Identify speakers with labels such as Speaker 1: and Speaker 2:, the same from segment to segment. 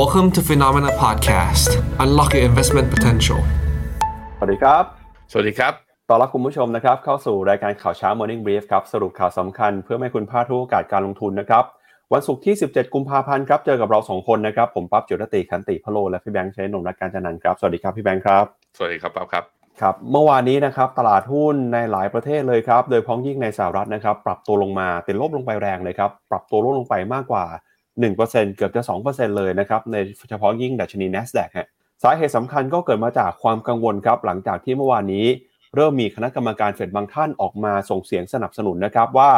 Speaker 1: Welcome to Phenomena Podcast. Unlock your investment potential.
Speaker 2: สวัสดีครับ
Speaker 3: สวัสดีครับ
Speaker 2: ต้อนรับคุณผู้ชมนะครับ เข้าสู่รายการข่าวเช้า Morning Brief ครับ สรุปข่าวสำคัญเพื่อไม่ให้คุณพลาดทุกโอกาสการลงทุนนะครับ วันศุกร์ที่ 17 กุมภาพันธ์ครับ เจอกับเรา 2 คนนะครับ ผมปั๊บจุรติคันติพะโล และพี่แบงค์ใช้นนท์รักการจันนันท์ครับ สวัสดีครับพี่แบงค์ครับ
Speaker 3: สวัสดีครับปั๊บครับ
Speaker 2: ครับเมื่อวานนี้นะครับตลาดหุ้นในหลายประเทศเลยครับ โดยพ้องยิ่งในสหรัฐนะครับ ปรับตัวลงมาติดลบลงไปแรงเลยครับ ปรับตัวลดลงไปมากกว่า 1%เกือบจะ 2%เลยนะครับในเฉพาะยิ่งดัชนี NASDAQ ฮะสาเหตุสำคัญก็เกิดมาจากความกังวลครับหลังจากที่เมื่อวานนี้เริ่มมีคณะกรรมการเฟดบางท่านออกมาส่งเสียงสนับสนุนนะครับว่า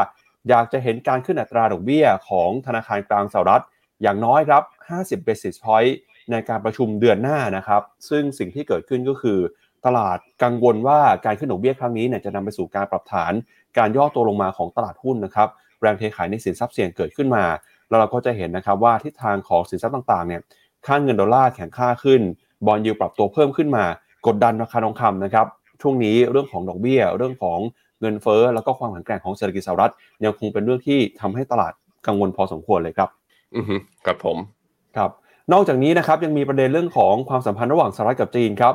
Speaker 2: อยากจะเห็นการขึ้นอัตราดอกเบี้ยของธนาคารกลางสหรัฐ อย่างน้อยครับ 50 basis point ในการประชุมเดือนหน้านะครับ ซึ่งสิ่งที่เกิดขึ้นก็คือ ตลาดกังวลว่าการขึ้นดอกเบี้ยครั้งนี้เนี่ยจะนำไปสู่การปรับฐาน การย่อตัวลงมาของตลาดหุ้นนะครับ แรงเทขายในสินทรัพย์เสี่ยงเกิดขึ้นมา แล้วเราก็จะเห็นนะครับว่าทิศทางของสินทรัพย์ต่างๆเนี่ยค่าเงินดอลลาร์แข็งค่าขึ้น บอลยูปรับตัวเพิ่มขึ้นมา กดดันราคาทองคำนะครับช่วงนี้เรื่องของดอกเบี้ย เรื่องของเงินเฟ้อแล้วก็ความแข็งแกร่งของเศรษฐกิจสหรัฐ ยังคงเป็นเรื่องที่ทำให้ตลาดกังวลพอสมควรเลยครับ
Speaker 3: อือฮึครับผม
Speaker 2: ครับ นอกจากนี้นะครับยังมีประเด็นเรื่องของความสัมพันธ์ระหว่างสหรัฐกับจีนครับ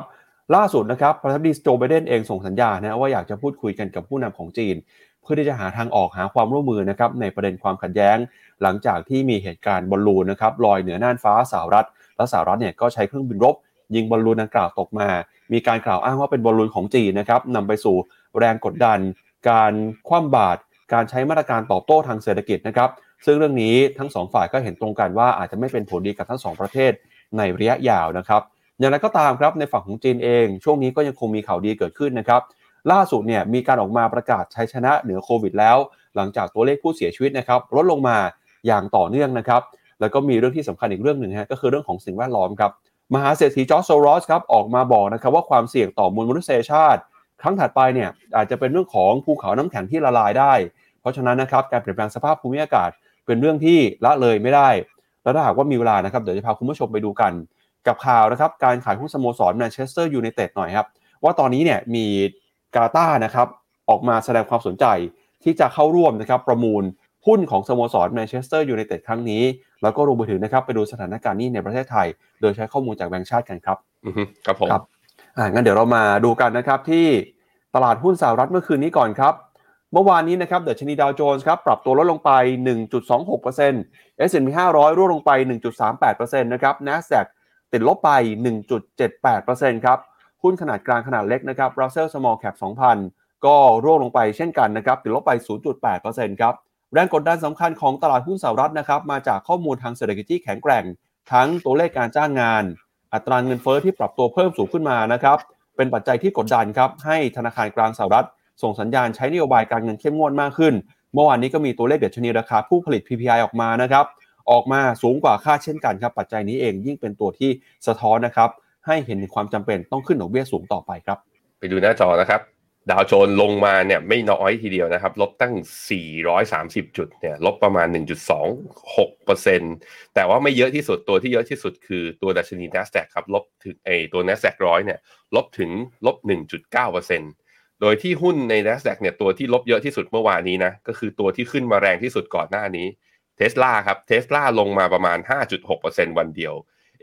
Speaker 2: ล่าสุดนะครับประธานาธิบดีโจไบเดนเองส่งสัญญาณนะว่าอยากจะพูดคุยกันกับผู้นำของจีน เพื่อที่จะหาทางออกหาความร่วมมือนะครับในประเด็นความขัดแย้ง หลังจากที่มีเหตุการณ์บอลลูนนะครับลอยเหนือน่านฟ้าสหรัฐ และสหรัฐเนี่ยก็ใช้เครื่องบินรบ ยิงบอลลูนดังกล่าวตกมา มีการกล่าวอ้างว่าเป็นบอลลูนของจีนนะครับนำไปสู่แรงกดดัน การคว่ำบาตรการใช้มาตรการตอบโต้ทางเศรษฐกิจนะครับซึ่งเรื่องนี้ทั้งสองฝ่ายก็เห็นตรงกันว่าอาจจะไม่เป็นผลดีกับทั้งสองประเทศในระยะยาวนะครับอย่างไรก็ตามครับในฝั่งของจีนเอง ช่วงนี้ก็ยังคงมีข่าวดีเกิดขึ้นนะครับ ล่าสุดเนี่ยมีการออกมาประกาศชัยชนะเหนือโควิดแล้ว หลังจากตัวเลขผู้เสียชีวิตนะครับลดลงมาอย่างต่อเนื่องนะครับ แล้วก็มีเรื่องที่สำคัญอีกเรื่องหนึ่งฮะก็คือเรื่องของสิ่งแวดล้อมครับ มหาเศรษฐีจอร์จโซรอสครับออกมาบอกนะครับว่าความเสี่ยงต่อมวลมนุษยชาติ ครั้งถัดไปเนี่ยอาจจะเป็นเรื่องของภูเขาน้ำแข็งที่ละลายได้ เพราะฉะนั้นนะครับการเปลี่ยนแปลงสภาพภูมิอากาศเป็นเรื่องที่ละเลยไม่ได้ แล้วถ้าหากว่ามีเวลานะครับเดี๋ยวจะพาคุณผู้ชมไปดูกันกับข่าวนะครับการขายหุ้นสโมสรแมนเชสเตอร์ยูไนเต็ดหน่อยครับว่าตอนนี้เนี่ยมี กาตาร์นะครับออกมาแสดงความสนใจที่จะเข้าร่วมนะครับประมูลหุ้นของสโมสรแมนเชสเตอร์ยูไนเต็ดครั้งนี้ แล้วก็รวมไปถึงนะครับไปดูสถานการณ์นี้ในประเทศไทย โดยใช้ข้อมูลจากแบงก์ชาติกันครับ
Speaker 3: อือฮึครับผม
Speaker 2: ครับอ่างั้นเดี๋ยวเรามาดูกันนะครับที่ตลาดหุ้นสหรัฐเมื่อคืนนี้ก่อนครับ เมื่อวานนี้นะครับเดชนีดาวโจนส์ครับปรับตัวลดลงไป 1.26% S&P 500 ร่วงลงไป 1.38%นะครับ NASDAQ ติดลบไป 1.78%ครับ หุ้นขนาดกลางขนาดเล็กนะครับ Russell Small Cap 2,000 ก็ร่วงลงไปเช่นกันนะครับติดลบไป 0.8%ครับแรงกดดันสำคัญของตลาดหุ้นสหรัฐนะครับมาจากข้อมูลทางเศรษฐกิจที่แข็งแกร่ง ทั้งตัวเลขการจ้างงาน อัตราเงินเฟ้อที่ปรับตัวเพิ่มสูงขึ้นมานะครับเป็นปัจจัยที่กดดันครับให้ธนาคารกลางสหรัฐ ส่งสัญญาณใช้นโยบายการเงินเข้มงวดมากขึ้น เมื่อวานนี้ก็มีตัวเลขเดัชนีราคาผู้ผลิต PPI ออกมานะครับออกมาสูงกว่าคาดเช่นกันครับปัจจัยนี้เองยิ่งเป็นตัวที่สะท้อนนะครับ ให้เห็นถึงความจำเป็นต้องขึ้นดอกเบี้ยสูงต่อไปครับ
Speaker 3: ไปดูหน้าจอนะครับดาวโจนลงมาเนี่ยไม่น้อยทีเดียวนะครับ ลบตั้ง 430 จุดเนี่ยลบประมาณ 1.26%แต่ว่าไม่เยอะที่สุดตัวที่เยอะที่สุดคือตัวดัชนี NASDAQ ครับลบถึงไอตัว NASDAQ ร้อยเนี่ยลบถึงลบ 1.9%โดยที่หุ้นใน NASDAQ เนี่ยตัวที่ลบเยอะที่สุดเมื่อวานนี้นะก็คือตัวที่ขึ้นมาแรงที่สุดก่อนหน้านี้เทสลาครับเทสลาลงมาประมาณ 5.6%วันเดียว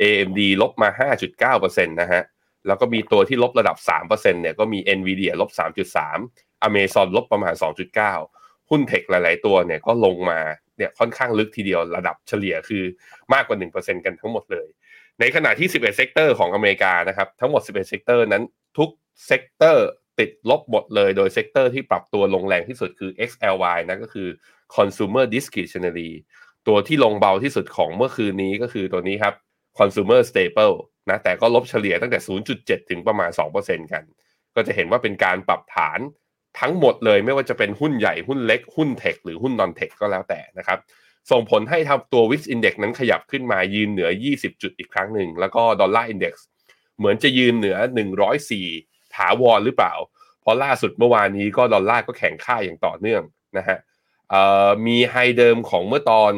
Speaker 3: AMD ลบมา 5.9%นะฮะ แล้วก็มีตัวที่ลบระดับ 3%เนี่ยก็มี NVIDIA ลบ 3.3 Amazon ลบประมาณ 2.9 หุ้นเทคหลาย ๆ ตัวเนี่ยก็ลงมาเนี่ยค่อนข้างลึกทีเดียวระดับเฉลี่ยคือมากกว่า 1%กันทั้งหมดเลย ในขณะที่ 11 sector ของอเมริกานะครับ ทั้งหมด 11 sector นั้นทุก sector ติดลบหมดเลยโดย sector ที่ปรับตัวลงแรงที่สุดคือ XLY นะก็คือ Consumer Discretionary ตัวที่ลงเบาที่สุดของเมื่อคืนนี้ก็คือตัวนี้ครับ consumer staple นะแต่ก็ลบเฉลี่ยตั้งแต่ 0.7 ถึงประมาณ 2%กัน ก็จะเห็นว่าเป็นการปรับฐานทั้งหมดเลยไม่ว่าจะเป็นหุ้นใหญ่หุ้นเล็กหุ้น tech หรือหุ้น non-tech ก็แล้วแต่นะครับส่งผลให้ทำตัว VIX Index นั้นขยับขึ้นมายืนเหนือ 20 จุดอีกครั้งหนึ่ง แล้วก็ Dollar Index เหมือนจะยืนเหนือ 104 ถาวรหรือเปล่า เพราะล่าสุดเมื่อวานนี้ก็ดอลลาร์ก็แข็งค่าอย่างต่อเนื่องนะฮะมี high เดิมของเมื่อตอน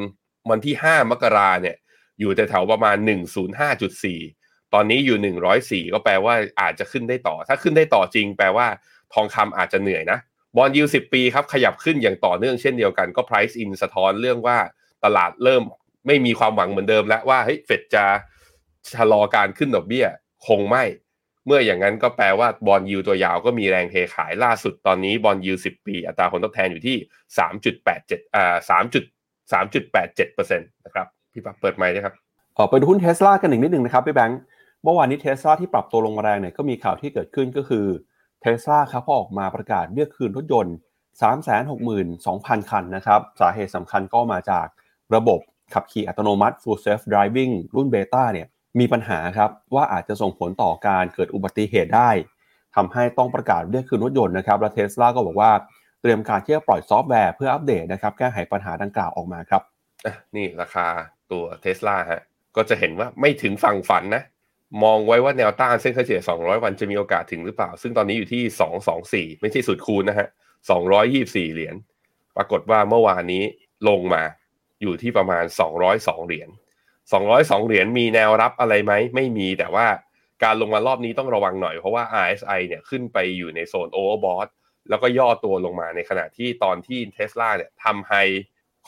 Speaker 3: วันที่ 5 มกราเนี่ย อยู่แต่แถวประมาณ 105.4 ตอนนี้อยู่ 104 ก็แปลว่าอาจจะขึ้นได้ต่อ ถ้าขึ้นได้ต่อจริง แปลว่าทองคำอาจจะเหนื่อยนะbond yield 10ปีครับขยับขึ้นอย่างต่อเนื่องเช่นเดียวกันก็ price in สะท้อนเรื่องว่าตลาดเริ่มไม่มีความหวังเหมือนเดิมแล้วว่าเฮ้ยเฟดจะชะลอการขึ้นดอกเบี้ย คงไม่ เมื่ออย่างนั้นก็แปลว่า bond yield ตัวยาวก็มีแรงเทขายล่าสุดตอนนี้ bond yield สิบปี อัตราผลตอบแทนอยู่ที่สามจุดแปดเจ็ดอ่าสามจุดสามจุดแปดเจ็ดเปอร์เซ็นต์นะครับ พี่ปั๊บเปิดไมค์นะครับ
Speaker 2: ออกไปดูหุ้นเทสลากันหนึ่งนิดหนึ่งนะครับพี่แบงค์เมื่อวานนี้เทสลาที่ปรับตัวลงมาแรงเนี่ยก็มีข่าวที่เกิดขึ้นก็คือเทสลาครับพอออกมาประกาศเรียกคืนรถยนต์ 362,000 คันนะครับ สาเหตุสำคัญก็มาจากระบบขับขี่อัตโนมัติ Full Self Driving รุ่น beta เนี่ยมีปัญหาครับว่าอาจจะส่งผลต่อการเกิดอุบัติเหตุได้ทำให้ต้องประกาศเรียกคืนรถยนต์นะครับ และเทสลาก็บอกว่าเตรียมการที่จะปล่อยซอฟต์แวร์เพื่ออัปเดตนะครับแก้ไขปัญหาดังกล่าวออกมาครับ
Speaker 3: อะนี่ราคา ตัวเทสลาฮะก็จะเห็นว่าไม่ถึงฝั่งฝันนะ มองไว้ว่าแนวต้านเส้นค่าเฉลี่ย 200 วันจะมีโอกาสถึงหรือเปล่า ซึ่งตอนนี้อยู่ที่ 224 ไม่ใช่สุดคูณนะฮะ 224 เหรียญปรากฏว่าเมื่อวานนี้ลงมาอยู่ที่ประมาณ 202 เหรียญ202 เหรียญมีแนวรับอะไรไหมไม่มีแต่ว่าการลงมารอบนี้ต้องระวังหน่อยเพราะว่า RSI เนี่ยขึ้นไปอยู่ในโซน overbought แล้วก็ย่อตัวลงมาในขณะที่ตอนที่เทสลาเนี่ยทำไฮ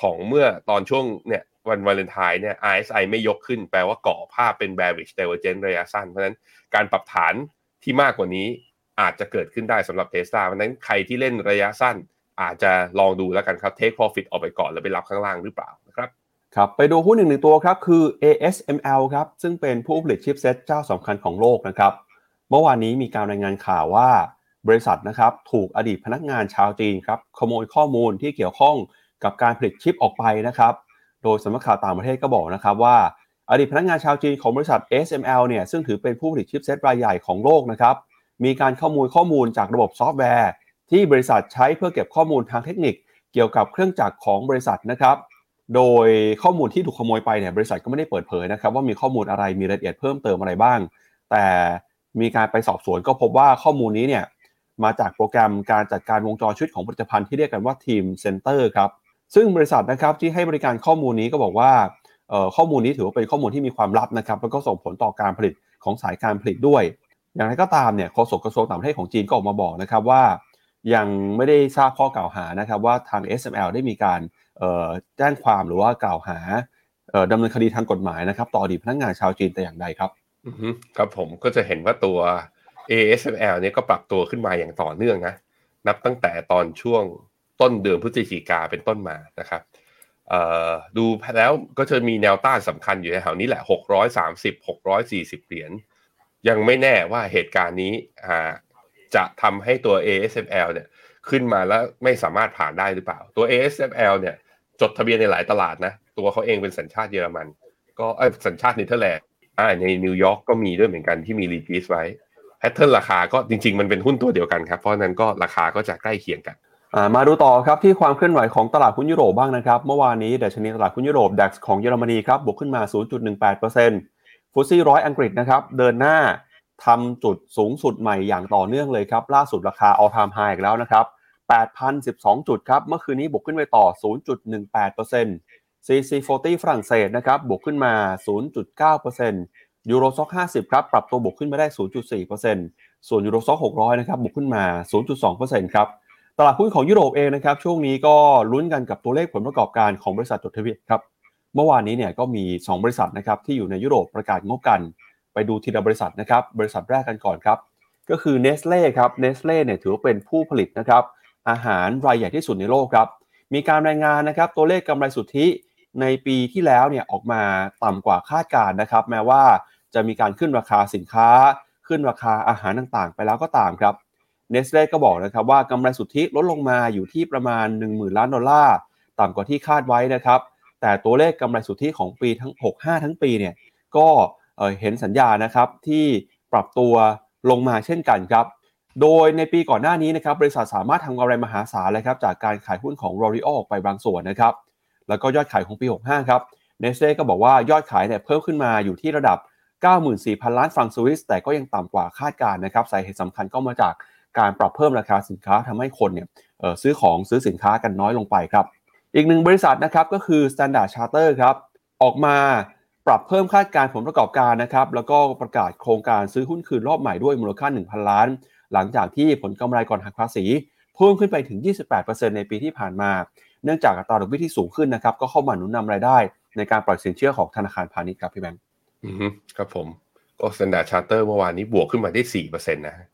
Speaker 3: ของเมื่อตอนช่วงเนี่ย วันวาเลนไทน์เนี่ย RSI ไม่ยกขึ้น แปลว่าก่อภาพเป็น bearish divergence ระยะสั้น เพราะฉะนั้นการปรับฐานที่มากกว่านี้อาจจะเกิดขึ้นได้สำหรับเทสลาเพราะนั้นใครที่เล่นระยะสั้น อาจจะลองดูแล้วกันครับ take profit ออกไปก่อนแล้วไปรับข้างล่างหรือเปล่านะครับ
Speaker 2: ครับไปดูหุ้นหนึ่งหนึ่งตัวครับคือ ASML ครับซึ่งเป็นผู้ผลิตชิปเซ็ตเจ้าสำคัญของโลกนะครับเมื่อวานนี้มีการรายงานข่าวว่าบริษัทนะครับถูกอดีตพนักงานชาวจีนครับขโมยข้อมูลที่เกี่ยวข้องกับการผลิตชิปออกไปนะครับ โดยสำนักข่าวต่างประเทศก็บอกนะครับว่าอดีตพนักงานชาวจีนของบริษัท SML เนี่ยซึ่งถือเป็นผู้ผลิตชิปเซตรายใหญ่ของโลกนะครับมีการข้อมูลข้อมูลจากระบบซอฟต์แวร์ ที่บริษัทใช้เพื่อเก็บข้อมูลทางเทคนิค เกี่ยวกับเครื่องจักรของบริษัทนะครับโดยข้อมูลที่ถูกขโมยไปเนี่ยบริษัทก็ไม่ได้เปิดเผยนะครับว่ามีข้อมูลอะไรมีรายละเอียดเพิ่มเติมอะไรบ้าง แต่มีการไปสอบสวนก็พบว่าข้อมูลนี้เนี่ยมาจากโปรแกรมการจัดการวงจรชีวิตของผลิตภัณฑ์ที่เรียกกันว่า Teamcenter ครับ ซึ่งบริษัทนะครับที่ให้บริการข้อมูลนี้ก็บอกว่าข้อมูลนี้ถือว่าเป็นข้อมูลที่มีความลับนะครับแล้วก็ส่งผลต่อการผลิตของสายการผลิตด้วย อย่างไรก็ตามเนี่ยโฆษกกระทรวงต่างประเทศของจีนก็ออกมาบอกนะครับว่า ยังไม่ได้ทราบข้อกล่าวหานะครับว่าทาง ASML ได้มีการแจ้งความหรือว่ากล่าวหาดำเนินคดีทางกฎหมายนะครับต่ออดีตพนักงานชาวจีนแต่อย่างใดครับ
Speaker 3: ครับผมก็จะเห็นว่าตัว ASML เนี่ยก็ปรับตัวขึ้นมาอย่างต่อเนื่องนะนับตั้งแต่ตอนช่วง ต้นเดือนพฤศจิกาเป็นต้นมานะครับดูแล้วก็จะมีแนวต้านสำคัญอยู่ในแถวนี้แหละ 630 640 เหรียญ ยังไม่แน่ว่าเหตุการณ์นี้จะทำให้ตัว ASML เนี่ยขึ้นมาแล้วไม่สามารถผ่านได้หรือเปล่า ตัว ASML เนี่ยจดทะเบียนในหลายตลาดนะ ตัวเขาเองเป็นสัญชาติเยอรมัน ก็เออสัญชาติเนเธอร์แลนด์อ่าในนิวยอร์กก็มีด้วยเหมือนกันที่มี regis ไว้ pattern ราคาก็จริง ๆ มันเป็นหุ้นตัวเดียวกันครับ เพราะนั้นก็ราคาก็จะใกล้เคียงกัน
Speaker 2: มาดูต่อครับที่ความเคลื่อนไหวของตลาดหุ้นยุโรปบ้างนะครับ เมื่อวานนี้ดัชนีตลาดหุ้นยุโรป DAX ของเยอรมนีครับบวกขึ้นมา 0.18% FTSE ร้อยอังกฤษนะครับเดินหน้าทำจุดสูงสุดใหม่อย่างต่อเนื่องเลยครับ ล่าสุดราคา all time high อีกแล้วนะครับ 8,012 จุดครับ เมื่อคืนนี้บวกขึ้นไปต่อ 0.18% CAC40 ฝรั่งเศสนะครับบวกขึ้นมา 0.9% Euro Stoxx 50 ครับ ปรับตัวบวกขึ้นมาได้ 0.4%ส่วน Euro Stoxx 600 นะครับบวกขึ้นมา 0.2%ครับ ตลาดหุ้นของยุโรปเองนะครับช่วงนี้ก็ลุ้นกันกับตัวเลขผลประกอบการของบริษัทจดทะเบียนครับเมื่อวานนี้เนี่ยก็มี 2 บริษัทนะครับที่อยู่ในยุโรปประกาศงบกัน ไปดูทีละบริษัทนะครับบริษัทแรกกันก่อนครับก็คือเนสเล่ครับเนสเล่เนี่ยถือว่าเป็นผู้ผลิตนะครับอาหารรายใหญ่ที่สุดในโลกครับมีการรายงานนะครับตัวเลขกำไรสุทธิในปีที่แล้วเนี่ยออกมาต่ำกว่าคาดการนะครับแม้ว่าจะมีการขึ้นราคาสินค้า ขึ้นราคาอาหารต่างๆ ไปแล้วก็ตามครับ เนสเล่ก็บอกนะครับว่ากำไรสุทธิลดลงมาอยู่ที่ประมาณ 10,000 ล้านดอลลาร์ต่ำกว่าที่คาดไว้นะครับ แต่ตัวเลขกำไรสุทธิของปีทั้ง 65 ทั้งปีเนี่ยก็เห็นสัญญานะครับที่ปรับตัวลงมาเช่นกันครับ โดยในปีก่อนหน้านี้นะครับบริษัทสามารถทำกำไรมหาศาลเลยครับจากการขายหุ้นของ r o r i o ออกไปบางส่วนนะครับ แล้วก็ยอดขายของปี 65 ครับเนสเล่ก็บอกว่ายอดขายเนี่ยเพิ่มขึ้นมาอยู่ที่ระดับ 94,000 ล้านฟรังสวิสแต่ก็ยังต่ำกว่าคาดการนะครับสาเหตุสำคัญก็มาจาก การปรับเพิ่มราคาสินค้าทำให้คนเนี่ยซื้อของซื้อสินค้ากันน้อยลงไปครับ อีกหนึ่งบริษัทนะครับก็คือ Standard Charter ครับออกมาปรับเพิ่มคาดการผลประกอบการนะครับแล้วก็ประกาศโครงการซื้อหุ้นคืนรอบใหม่ด้วยมูลค่า 1,000 ล้าน หลังจากที่ผลกำไรก่อนหักภาษีเพิ่มขึ้นไปถึง 28%ในปีที่ผ่านมา เนื่องจากอัตราดอกเบี้ยที่สูงขึ้นนะครับก็เข้ามาหนุนนำรายได้ ในการปล่อยสินเชื่อของธนาคารพาณิชย์ครับพี่แบงค์
Speaker 3: อืมครับผมก็ Standard Charter เมื่อวานนี้บวกขึ้นมาได้สี่เปอร์เซ็นตนะ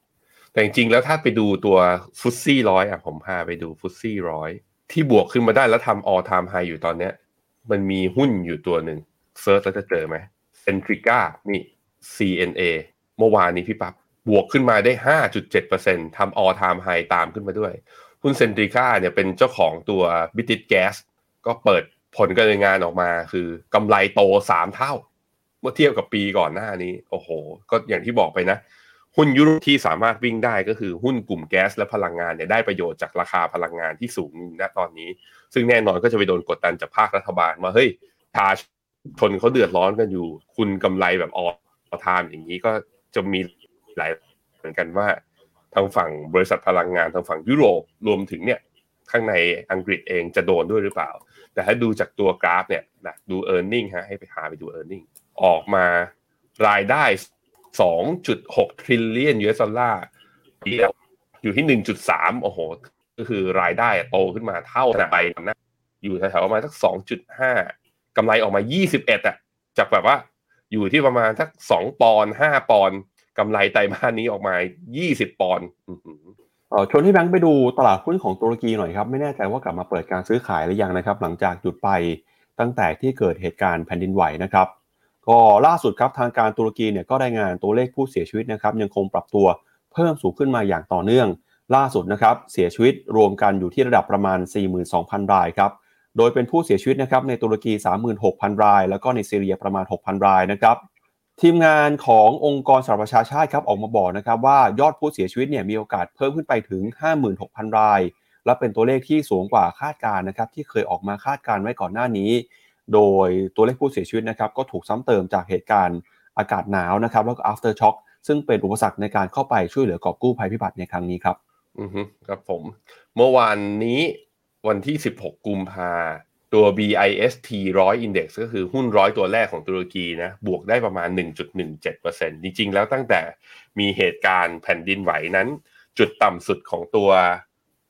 Speaker 3: แต่จริงๆแล้วถ้าไปดูตัวฟุตซี่ร้อยอะผมพาไปดูฟุตซี่ร้อยที่บวกขึ้นมาได้แล้วทำ all time high อยู่ตอนเนี้ย มันมีหุ้นอยู่ตัวหนึ่ง search แล้วจะเจอไหม Centrica นี่ CNA เมื่อวานนี้พี่ปั๊บบวกขึ้นมาได้ห้าจุดเจ็ดเปอร์เซ็นทำ all time high ตามขึ้นมาด้วย หุ้น Centrica เนี่ยเป็นเจ้าของตัวบิติ g แก๊สก็เปิดผลการดำเนินงานออกมาคือกำไรโตสามเท่า เมื่อเทียบกับปีก่อนหน้านี้ โอ้โห ก็อย่างที่บอกไปนะ หุ้นยุโรปที่สามารถวิ่งได้ก็คือหุ้นกลุ่มแก๊สและพลังงานเนี่ยได้ประโยชน์จากราคาพลังงานที่สูงณตอนนี้ ซึ่งแน่นอนก็จะไปโดนกดดันจากภาครัฐบาลว่าเฮ้ยชาชนเขาเดือดร้อนกันอยู่ คุณกำไรแบบออทามอย่างนี้ก็จะมีหลายเหมือนกันว่าทางฝั่งบริษัทพลังงานทางฝั่งยุโรปรวมถึงเนี่ยข้างในอังกฤษเองจะโดนด้วยหรือเปล่า แต่ถ้าดูจากตัวกราฟเนี่ยนะดู e a r n i n g ฮะให้ไปหาไปดู e a r n i n g ออกมารายได้ 2.6 trillion US ดอลลาร์อยู่ที่ 1.3 โอ้โห ก็คือรายได้โตขึ้นมาเท่าไปนะอยู่แถวๆประมาณสัก 2.5 กำไรออกมา 21อะจากแบบว่า อยู่ที่ประมาณสัก 2 ปอนด์5ปอนด์กำไรไตรมาสนี้ออกมา 20 ปอนด์
Speaker 2: เออชวนที่แบงค์ไปดูตลาดหุ้นของตุรกีหน่อยครับ ไม่แน่ใจว่ากลับมาเปิดการซื้อขายหรือยังนะครับ หลังจากหยุดไปตั้งแต่ที่เกิดเหตุการณ์แผ่นดินไหวนะครับ ก็ล่าสุดครับทางการตุรกีเนี่ยก็รายงานตัวเลขผู้เสียชีวิตนะครับยังคงปรับตัวเพิ่มสูงขึ้นมาอย่างต่อเนื่อง ล่าสุดนะครับเสียชีวิตรวมกันอยู่ที่ระดับประมาณ 42,000 รายครับโดยเป็นผู้เสียชีวิตนะครับในตุรกี 36,000 ราย แล้วก็ในซีเรียประมาณ 6,000 รายนะครับทีมงานขององค์กรสหประชาชาติครับออกมาบอกนะครับว่ายอดผู้เสียชีวิตเนี่ยมีโอกาสเพิ่มขึ้นไปถึง 56,000 ราย และเป็นตัวเลขที่สูงกว่าคาดการณ์นะครับที่เคยออกมาคาดการณ์ไว้ก่อนหน้านี้ โดยตัวเลขผู้เสียชีวิตนะครับก็ถูกซ้ำเติมจากเหตุการณ์อากาศหนาวนะครับแล้วก็ after shock ซึ่งเป็นอุปสรรคในการเข้าไปช่วยเหลือกอบกู้ภัยพิบัติในครั้งนี้ครับ
Speaker 3: อือครับผม เมื่อวานนี้วันที่ 16 กุมภาตัว BIST 100 Index ก็คือหุ้นร้อยตัวแรกของตุรกีนะบวกได้ประมาณ 1.17%จริง ๆ แล้วตั้งแต่มีเหตุการณ์แผ่นดินไหวนั้น จุดต่ำสุดของตัว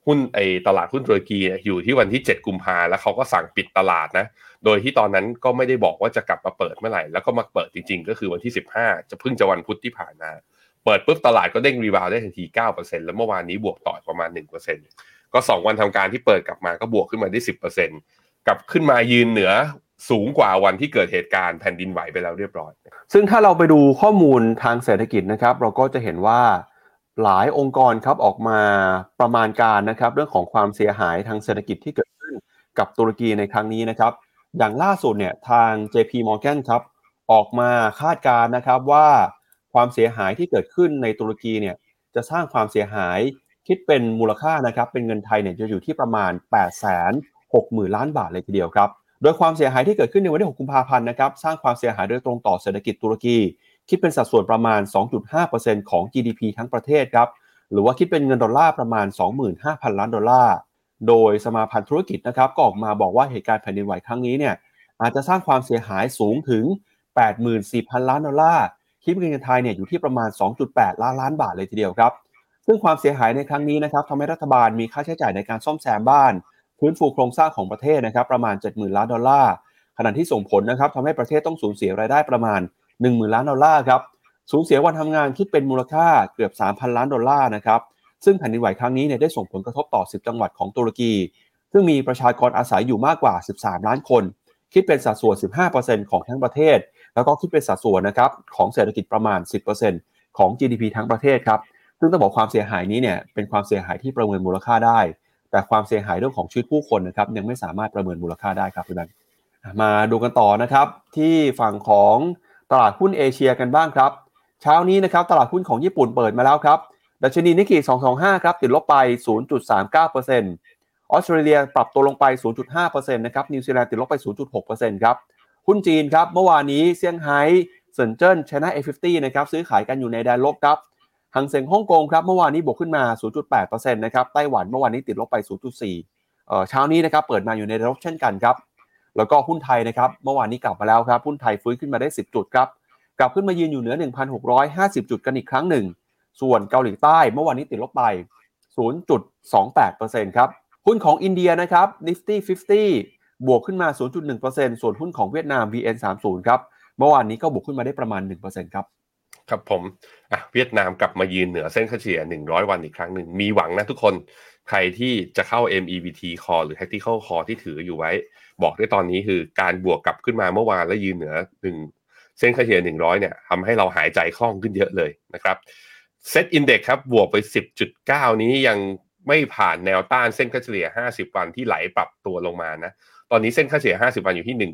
Speaker 3: หุ้นไอตลาดหุ้นตุรกีอยู่ที่วันที่ 7 กุมภาแล้วเขาก็สั่งปิดตลาดนะ โดยที่ตอนนั้นก็ไม่ได้บอกว่าจะกลับมาเปิดเมื่อไหร่ แล้วก็มาเปิดจริงๆ ก็คือวันที่ 15 จะเพิ่งจะวันพุธที่ผ่านมา เปิดปุ๊บตลาดก็เด้งรีบาวได้ทันที 9%แล้วเมื่อวานนี้บวกต่อประมาณ 1%ก็ 2 วันทำการที่เปิดกลับมาก็บวกขึ้นมาได้ 10%กลับขึ้นมายืนเหนือสูงกว่าวันที่เกิดเหตุการณ์แผ่นดินไหวไปแล้วเรียบร้อย
Speaker 2: ซึ่งถ้าเราไปดูข้อมูลทางเศรษฐกิจนะครับ เราก็จะเห็นว่าหลายองค์กรครับออกมาประมาณการนะครับ เรื่องของความเสียหายทางเศรษฐกิจที่เกิดขึ้นกับตุรกีในครั้งนี้นะครับ อย่างล่าสุดเนี่ยทาง JP Morgan ครับออกมาคาดการนะครับว่าความเสียหายที่เกิดขึ้นในตุรกีเนี่ยจะสร้างความเสียหายคิดเป็นมูลค่านะครับเป็นเงินไทยเนี่ยจะอยู่ที่ประมาณ8 0 0 0 0 60,000 ล้านบาทเลยทีเดียวครับ โดยความเสียหายที่เกิดขึ้นในวันที่ 6 กุมภาพันธ์นะครับสร้างความเสียหายโดยตรงต่อเศรษฐกิจตุรกี คิดเป็นสัดส่วนประมาณ 2.5%ของ GDP ทั้งประเทศครับหรือว่าคิดเป็นเงินดอลลาร์ประมาณ 25,000 ล้านดอลลาร์ โดยสมาพันธ์ธุรกิจนะครับก็ออกมาบอกว่าเหตุการณ์แผ่นดินไหวครั้งนี้เนี่ยอาจจะสร้างความเสียหายสูงถึง 84,000 ล้านดอลลาร์คิดเป็นเงินไทยเนี่ยอยู่ที่ประมาณ 2.8 ล้านล้านบาทเลยทีเดียวครับ ซึ่งความเสียหายในครั้งนี้นะครับทำให้รัฐบาลมีค่าใช้จ่ายในการซ่อมแซมบ้านฟื้นฟูโครงสร้างของประเทศนะครับประมาณ 70,000 ล้านดอลลาร์ขณะที่ส่งผลนะครับทำให้ประเทศต้องสูญเสียรายได้ประมาณ 10,000 ล้านดอลลาร์ครับสูญเสียวันทำงานคิดเป็นมูลค่าเกือบ 3,000 ล้านดอลลาร์นะครับ ซึ่งแผ่นดินไหวครั้งนี้เนี่ยได้ส่งผลกระทบต่อ 10 จังหวัดของตุรกี ซึ่งมีประชากรอาศัยอยู่มากกว่า 13 ล้านคน คิดเป็นสัดส่วน 15%ของทั้งประเทศ แล้วก็คิดเป็นสัดส่วนนะครับของเศรษฐกิจประมาณ 10%ของ GDP ทั้งประเทศครับซึ่งต้องบอกความเสียหายนี้เนี่ยเป็นความเสียหายที่ประเมินมูลค่าได้ แต่ความเสียหายเรื่องของชีวิตผู้คนนะครับยังไม่สามารถประเมินมูลค่าได้ครับพี่แบงค์มาดูกันต่อนะครับที่ฝั่งของตลาดหุ้นเอเชียกันบ้างครับ เช้านี้นะครับตลาดหุ้นของญี่ปุ่นเปิดมาแล้วครับ ดัชนีนิกเคอิ225 ครับ ติดลบไป 0.39%ออสเตรเลียปรับตัวลงไป 0.5%นะครับ นิวซีแลนด์ติดลบไป 0.6%ครับ หุ้นจีนครับ เมื่อวานนี้เซี่ยงไฮ้เซินเจิ้นไชน่า A50นะครับ ซื้อขายกันอยู่ในแดนลบครับฮั่งเส็งฮ่องกงครับ เมื่อวานนี้บวกขึ้นมา 0.8%นะครับ ไต้หวันเมื่อวานนี้ติดลบไป 0.4เอ่อเช้านี้นะครับ เปิดมาอยู่ในลบเช่นกันครับ แล้วก็หุ้นไทยนะครับ เมื่อวานนี้กลับมาแล้วครับ หุ้นไทยฟื้นขึ้นมาได้ 10 จุดครับ กลับขึ้นมายืนอยู่เหนือ 1,650 จุดกันอีกครั้งหนึ่ง ส่วนเกาหลีใต้เมื่อวานนี้ติดลบไป 0.28%ครับ หุ้นของอินเดียนะครับ Nifty 50 บวกขึ้นมา 0.1%ส่วนหุ้นของเวียดนาม VN30 ครับ เมื่อวานนี้ก็บวกขึ้นมาได้ประมาณ 1%ครับ
Speaker 3: ครับผมอะเวียดนามกลับมายืนเหนือเส้นค่าเฉลี่ย 100 วันอีกครั้งหนึ่ง มีหวังนะทุกคน ใครที่จะเข้า MEVT call หรือ Tactical call ที่ถืออยู่ไว้ บอกได้ตอนนี้คือการบวกกลับขึ้นมาเมื่อวานแล้วยืนเหนือหนึ่งเส้นค่าเฉลี่ย 100 เนี่ยทำให้เราหายใจคล่องขึ้นเยอะเลยนะครับ เซตอินเด็กครับบวกไป 10.9 นี้ยังไม่ผ่านแนวต้านเส้นค่าเฉลี่ย 50 วันที่ไหลปรับตัวลงมานะตอนนี้เส้นค่าเฉลี่ย 50 วันอยู่ที่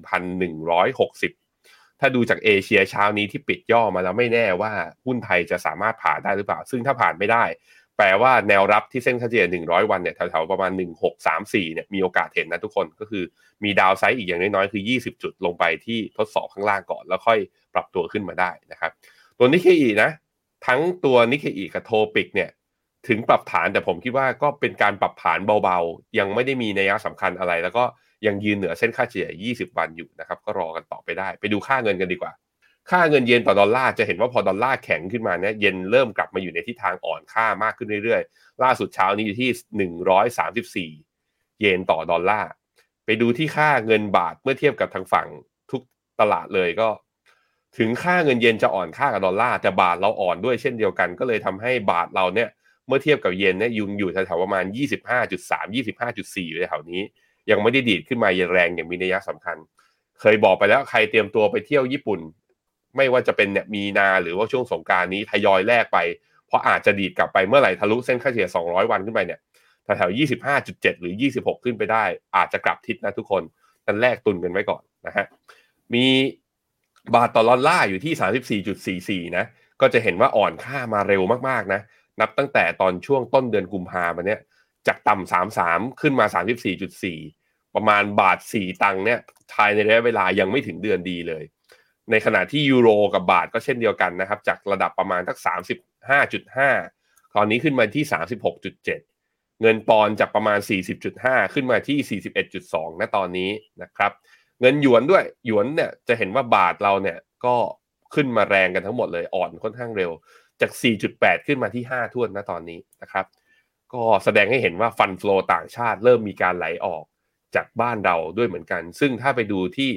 Speaker 3: 1,160 ถ้าดูจากเอเชียเช้านี้ที่ปิดย่อมาแล้วไม่แน่ว่าหุ้นไทยจะสามารถผ่านได้หรือเปล่า ซึ่งถ้าผ่านไม่ได้ แปลว่าแนวรับที่เส้นค่าเฉลี่ย 100 วันเนี่ยแถวๆประมาณ 1634 เนี่ยมีโอกาสเห็นนะทุกคนก็คือมีดาวไซด์อีกอย่างน้อยๆคือ 20 จุดลงไปที่ทดสอบข้างล่างก่อน แล้วค่อยปรับตัวขึ้นมาได้นะครับตัวนิเคอีนะ ทั้งตัวนิเคอีกับโทปิกเนี่ยถึงปรับฐานแต่ผมคิดว่าก็เป็นการปรับฐานเบาๆ ยังไม่ได้มีนัยสำคัญอะไร แล้วก็ยังยืนเหนือเส้นค่าเฉลี่ย 20 วันอยู่นะครับ ก็รอกันต่อไปได้ ไปดูค่าเงินกันดีกว่า ค่าเงินเยนต่อดอลลาร์จะเห็นว่าพอดอลลาร์แข็งขึ้นมาเนี่ยเยนเริ่มกลับมาอยู่ในทิศทางอ่อนค่ามากขึ้นเรื่อยๆ ล่าสุดเช้านี้อยู่ที่ 134 เยนต่อดอลลาร์ไปดูที่ค่าเงินบาทเมื่อเทียบกับทางฝั่งทุกตลาดเลยก็ ถึงค่าเงินเยนจะอ่อนค่ากับดอลลาร์แต่บาทเราอ่อนด้วยเช่นเดียวกัน ก็เลยทำให้บาทเราเนี่ยเมื่อเทียบกับเยนเนี่ยยังอยู่แถวๆประมาณ 25.3 25.4 อยู่แถวนี้ ยังไม่ได้ดีดขึ้นมาแรงอย่างมีนัยสำคัญ เคยบอกไปแล้วใครเตรียมตัวไปเที่ยวญี่ปุ่น ไม่ว่าจะเป็นเนี่ยมีนาหรือว่าช่วงสงการนี้ทยอยแลกไป เพราะอาจจะดีดกลับไปเมื่อไหร่ทะลุเส้นค่าเฉลี่ย 200 วันขึ้นไปเนี่ยแถวๆ25.7 หรือ 26 ขึ้นไปได้ อาจจะกลับทิศนะทุกคนนั่นแรกตุนกันไว้ก่อนนะฮะมี บาทต่อดอลลาร์อยู่ที่ 34.44 นะ ก็จะเห็นว่าอ่อนค่ามาเร็วมากๆนะ นับตั้งแต่ตอนช่วงต้นเดือนกุมภาพันธ์เนี่ยจากต่ำ33ขึ้นมา 34.4 ประมาณบาท 4 ตังค์เนี่ยภายในระยะเวลายังไม่ถึงเดือนดีเลย ในขณะที่ยูโรกับบาทก็เช่นเดียวกันนะครับ จากระดับประมาณสัก 35.5 ตอนนี้ขึ้นมาที่ 36.7 เงินปอนจากประมาณ 40.5 ขึ้นมาที่ 41.2 ณตอนนี้นะครับ เงินหยวนด้วย หยวนเนี่ยจะเห็นว่าบาทเราเนี่ยก็ขึ้นมาแรงกันทั้งหมดเลยอ่อนค่อนข้างเร็ว จาก 4.8 ขึ้นมาที่ 5ท่วนณตอนนี้นะครับ ก็แสดงให้เห็นว่าฟันฟลอต่างชาติเริ่มมีการไหลออกจากบ้านเราด้วยเหมือนกัน ซึ่งถ้าไปดูที่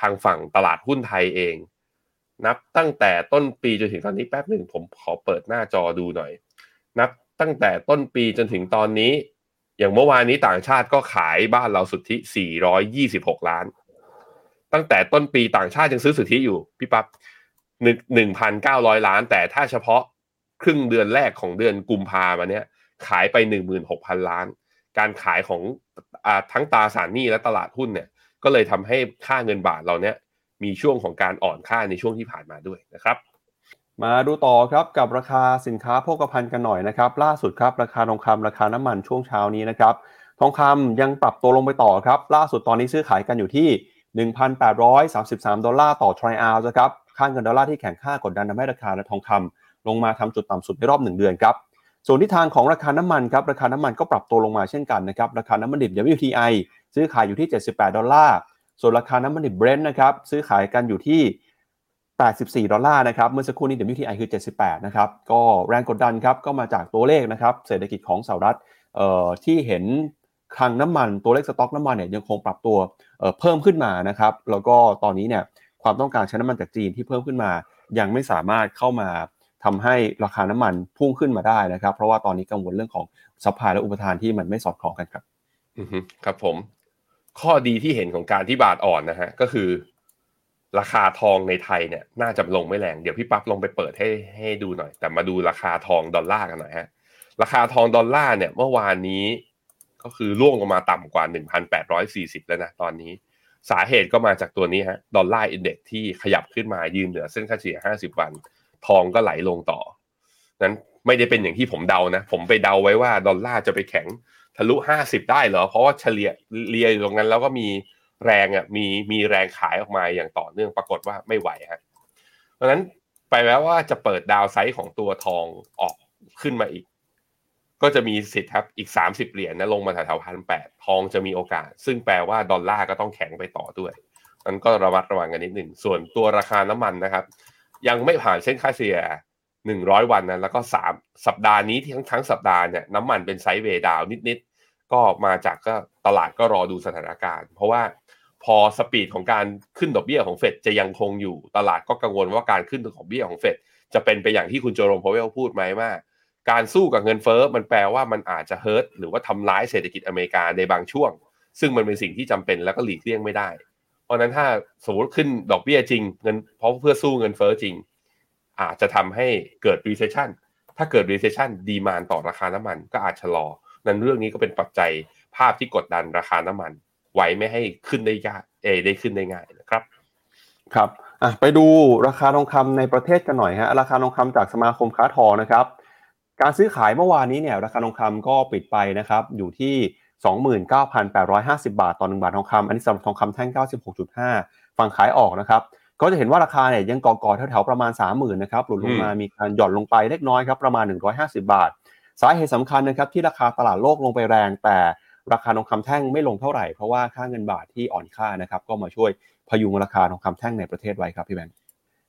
Speaker 3: ทางฝั่งตลาดหุ้นไทยเอง นับตั้งแต่ต้นปีจนถึงตอนนี้แป๊บหนึ่งผมขอเปิดหน้าจอดูหน่อย นับตั้งแต่ต้นปีจนถึงตอนนี้ อย่างเมื่อวานนี้ต่างชาติก็ขายบ้านเราสุทธิ 426 ล้าน ตั้งแต่ต้นปีต่างชาติยังซื้อสุทธิอยู่พี่ปับ๊บหนึ่งหนึ่งพันเก้าร้อยล้าน แต่ถ้าเฉพาะครึ่งเดือนแรกของเดือนกุมภาพันธ์เนี้ยขายไปหนึ่งหมื่นหกพันล้าน การขายของอทั้งตราสารหนี้และตลาดหุ้นเนี่ยก็เลยทำให้ค่าเงินบาทเราเนี้ยมีช่วงของการอ่อนค่าในช่วงที่ผ่านมาด้วยนะครับ
Speaker 2: มาดูต่อครับกับราคาสินค้าโภคภัณฑ์กันหน่อยนะครับ ล่าสุดครับราคาทองคำราคาน้ำมันช่วงเช้านี้นะครับ ทองคำยังปรับตัวลงไปต่อครับ ล่าสุดตอนนี้ซื้อขายกันอยู่ที่ 1,833 ดอลลาร์ต่อทรอยออนซ์นะครับ ค่าเงินดอลลาร์ที่แข็งค่ากดดันทำให้ราคาทองคำลงมาทำจุดต่ำสุดในรอบ 1 เดือนครับ ส่วนทิศทางของราคาน้ำมันครับ ราคาน้ำมันก็ปรับตัวลงมาเช่นกันนะครับ ราคาน้ำมันดิบ WTI ซื้อขายอยู่ที่ 78 ดอลลาร์ ส่วนราคาน้ำมันดิบเบรนท์นะครับ ซื้อขายกันอยู่ที่ 84 ดอลลาร์นะครับ เมื่อสักครู่นี้ WTI คือ 78 นะครับ ก็แรงกดดันครับ ก็มาจากตัวเลขนะครับ เศรษฐกิจของสหรัฐเอ่อที่เห็น คลังน้ำมันตัวเลขสต็อกน้ำมันเนี่ยยังคงปรับตัวเเพิ่มขึ้นมานะครับ แล้วก็ตอนนี้เนี่ยความต้องการใช้น้ำมันจากจีนที่เพิ่มขึ้นมา ยังไม่สามารถเข้ามาทำให้ราคาน้ำมันพุ่งขึ้นมาได้นะครับ เพราะว่าตอนนี้กังวลเรื่องของ supply และอุปทานที่มันไม่สอดคล้องกันครับ
Speaker 3: อือฮึครับผม ข้อดีที่เห็นของการที่บาทอ่อนนะฮะก็คือ ราคาทองในไทยเนี่ย น่าจะลงไม่แรงเดี๋ยวพี่ปั๊บลงไปเปิดให้ให้ดูหน่อย แต่มาดูราคาทองดอลลาร์กันหน่อยฮะราคาทองดอลลาร์เนี่ย เมื่อวานนี้ ก็คือร่วงลงมาต่ำกว่า 1,840 แล้วนะตอนนี้ สาเหตุก็มาจากตัวนี้ฮะดอลลาร์อินเด็กที่ขยับขึ้นมายืนเหนือเส้นค่าเฉลี่ย 50 วัน ทองก็ไหลลงต่อ นั้นไม่ได้เป็นอย่างที่ผมเดานะ ผมไปเดาไว้ว่าดอลลาร์จะไปแข็งทะลุ 50 ได้เหรอ เพราะว่าเฉลี่ยเลียอยู่ตรงนั้นแล้วก็มีแรงอะมีมีแรงขายออกมาอย่างต่อเนื่องปรากฏว่าไม่ไหวฮะเพราะฉะนั้นไปแล้วว่าจะเปิดดาวไซด์ของตัวทองออกขึ้นมาอีก ก็จะมีสิทธิ์ครับอีก 30 เหรียญนะลงมาแถวๆพันแปดทองจะมีโอกาส ซึ่งแปลว่าดอลลาร์ก็ต้องแข็งไปต่อด้วยนั้นก็ระมัดระวังกันนิดหนึ่ง ส่วนตัวราคาน้ำมันนะครับ ยังไม่ผ่านเส้นค่าเฉลี่ย100 วันนะแล้วก็3สัปดาห์นี้ที่ทั้งทั้งสัปดาห์เนี่ยน้ำมันเป็นไซด์เวดาวนิดๆก็มาจากก็ตลาดก็รอดูสถานการณ์ เพราะว่าพอ speed ของการขึ้นดอกเบี้ยของเฟดจะยังคงอยู่ตลาดก็กังวลว่าการขึ้นดอกเบี้ยของเฟดจะเป็นไปอย่างที่คุณเจอโรมพาวเวลพูดไหมว่า การสู้กับเงินเฟ้อมันแปลว่ามันอาจจะ hurt หรือว่าทำร้ายเศรษฐกิจอเมริกาในบางช่วง ซึ่งมันเป็นสิ่งที่จำเป็นแล้วก็หลีกเลี่ยงไม่ได้ เพราะนั้นถ้าสมมติขึ้นดอกเบี้ยจริงเงินเพราะเพื่อสู้เงินเฟ้อจริง อาจจะทำให้เกิด recession ถ้าเกิด recession demand ต่อราคาน้ำมันก็อาจชะลอ นั้นเรื่องนี้ก็เป็นปัจจัยภาพที่กดดันราคาน้ำมัน ไว้ไม่ให้ขึ้นได้ยากเอได้ขึ้นได้ง่ายนะครับ
Speaker 2: ครับอะไปดูราคาทองคำในประเทศกันหน่อยฮะราคาทองคำจากสมาคมค้าทองนะครับ การซื้อขายเมื่อวานนี้เนี่ยราคาทองคำก็ปิดไปนะครับอยู่ที่ 29,850 บาทต่อ1บาททองคำอันนี้สำหรับทองคำแท่ง 96.5 ฝั่งขายออกนะครับก็จะเห็นว่าราคาเนี่ยยังก่อๆแถวๆประมาณ 30,000นะครับหลุดลงมามีการหย่อนลงไปเล็กน้อยครับประมาณ 150 บาท สาเหตุสำคัญนะครับที่ราคาตลาดโลกลงไปแรง แต่ราคาทองคำแท่งไม่ลงเท่าไหร่เพราะว่าค่าเงินบาทที่อ่อนค่านะครับก็มาช่วยพยุงราคาทองคำแท่งในประเทศไว้ครับพี่แบงค์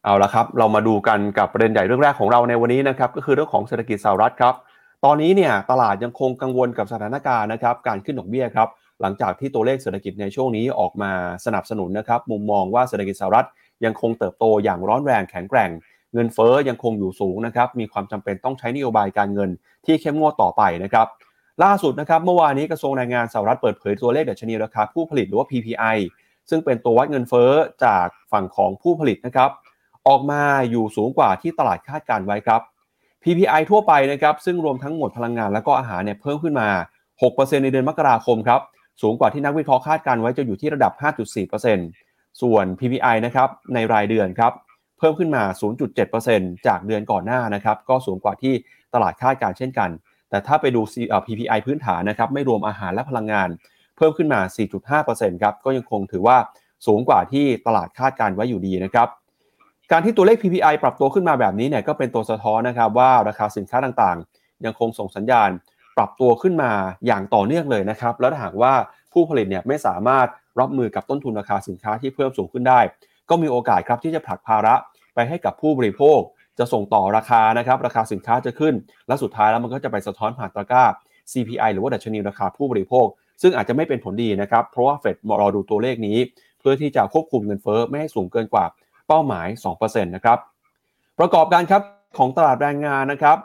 Speaker 2: เอาละครับ เรามาดูกันกับประเด็นใหญ่เรื่องแรกของเราในวันนี้นะครับก็คือเรื่องของเศรษฐกิจสหรัฐครับ ตอนนี้เนี่ยตลาดยังคงกังวลกับสถานการณ์นะครับการขึ้นดอกเบี้ยครับหลังจากที่ตัวเลขเศรษฐกิจในช่วงนี้ออกมาสนับสนุนนะครับมุมมองว่าเศรษฐกิจสหรัฐยังคงเติบโตอย่างร้อนแรงแข็งแกร่ง เงินเฟ้อยังคงอยู่สูงนะครับมีความจำเป็นต้องใช้นโยบายการเงินที่เข้มงวดต่อไปนะครับล่าสุดนะครับเมื่อวานนี้กระทรวงแรงงานสหรัฐเปิดเผยตัวเลขดัชนีราคาผู้ผลิตหรือว่า PPI ซึ่งเป็นตัววัดเงินเฟ้อจากฝั่งของผู้ผลิตนะครับ ออกมาอยู่สูงกว่าที่ตลาดคาดการไว้ครับ PPI ทั่วไปนะครับซึ่งรวมทั้งหมดพลังงานและก็อาหารเนี่ยเพิ่มขึ้นมา 6%ในเดือนมกราคมครับสูงกว่าที่นักวิเคราะห์คาดการไว้จะอยู่ที่ระดับ 5.4%ส่วน PPI นะครับในรายเดือนครับเพิ่มขึ้นมา 0.7%จากเดือนก่อนหน้านะครับก็สูงกว่าที่ตลาดคาดการเช่นกัน แต่ถ้าไปดู PPI พื้นฐานนะครับไม่รวมอาหารและพลังงาน เพิ่มขึ้นมา 4.5%ครับก็ยังคงถือว่าสูงกว่าที่ตลาดคาดการไว้อยู่ดีนะครับ การที่ตัวเลข PPI ปรับตัวขึ้นมาแบบนี้เนี่ยก็เป็นตัวสะท้อนนะครับว่าราคาสินค้าต่างๆ ยังคงส่งสัญญาณ ปรับตัวขึ้นมาอย่างต่อเนื่องเลยนะครับ แล้วหากว่าผู้ผลิตเนี่ยไม่สามารถรับมือกับต้นทุนราคาสินค้าที่เพิ่มสูงขึ้นได้ ก็มีโอกาสครับที่จะผลักภาระไปให้กับผู้บริโภค จะส่งต่อราคานะครับราคาสินค้าจะขึ้น และสุดท้ายแล้วมันก็จะไปสะท้อนผ่านตะกร้า CPI หรือว่าดัชนีราคาผู้บริโภค ซึ่งอาจจะไม่เป็นผลดีนะครับเพราะว่าเฟดรอดูตัวเลขนี้ เพื่อที่จะควบคุมเงินเฟ้อไม่ให้สูงเกินกว่า เป้าหมาย 2%นะครับ ประกอบการครับของตลาดแรงงานนะครับ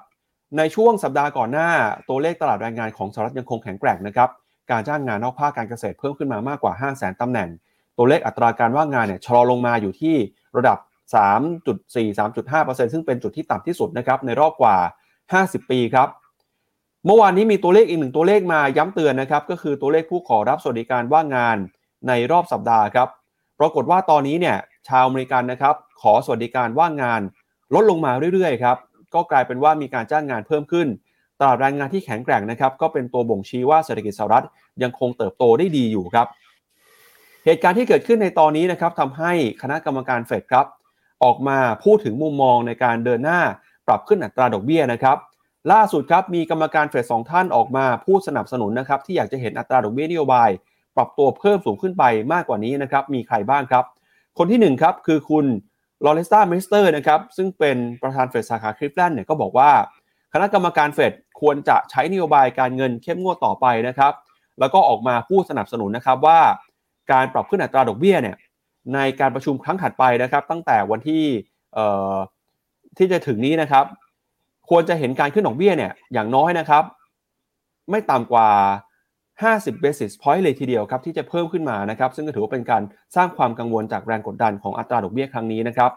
Speaker 2: ในช่วงสัปดาห์ก่อนหน้าตัวเลขตลาดแรงงานของสหรัฐยังคงแข็งแกร่งนะครับ การจ้างงานนอกภาคการเกษตรเพิ่มขึ้นมามากกว่า 5 0 0 0 0 0ตำแหน่ง ตัวเลขอัตราการว่างงานเนี่ยชะลอลงมาอยู่ที่ระดับ 3.4-3.5%ซึ่งเป็นจุดที่ต่ำที่สุดนะครับในรอบกว่า 50 ปีครับเมื่อวานนี้มีตัวเลขอีกหนึ่งตัวเลขมาย้ำเตือนนะครับ ก็คือตัวเลขผู้ขอรับสวัสดิการว่างงานในรอบสัปดาห์ครับ ปรากฏว่าตอนนี้เนี่ย ชาวอเมริกันนะครับ ขอสวัสดิการว่างงานลดลงมาเรื่อยๆครับก็กลายเป็นว่ามีการจ้างงานเพิ่มขึ้นตลาดแรงงานที่แข็งแกร่งนะครับ ก็เป็นตัวบ่งชี้ว่าเศรษฐกิจสหรัฐยังคงเติบโตได้ดีอยู่ครับ เหตุการณ์ที่เกิดขึ้นในตอนนี้นะครับทำให้คณะกรรมการเฟดครับ ออกมาพูดถึงมุมมองในการเดินหน้าปรับขึ้นอัตราดอกเบี้ยนะครับ ล่าสุดครับมีกรรมการเฟดสองท่านออกมาพูดสนับสนุนนะครับ ที่อยากจะเห็นอัตราดอกเบี้ยนโยบาย ปรับตัวเพิ่มสูงขึ้นไปมากกว่านี้นะครับ มีใครบ้างครับ คนที่1ครับคือคุณลอเรตตาเมสเตอร์นะครับซึ่งเป็นประธานเฟดสาขาคลีฟแลนด์เนี่ยก็บอกว่า คณะกรรมการเฟดควรจะใช้นโยบายการเงินเข้มงวดต่อไปนะครับ แล้วก็ออกมาพูดสนับสนุนนะครับว่า การปรับขึ้นอัตราดอกเบี้ยเนี่ยในการประชุมครั้งถัดไปนะครับ ตั้งแต่วันที่ที่จะถึงนี้นะครับ ควรจะเห็นการขึ้นดอกเบี้ยเนี่ยอย่างน้อยนะครับ ไม่ต่ำกว่า 50 basis point เลยทีเดียวครับที่จะเพิ่มขึ้นมานะครับซึ่งก็ถือว่าเป็นการสร้างความกังวลจากแรงกดดันของอัตราดอกเบี้ยครั้งนี้นะครับ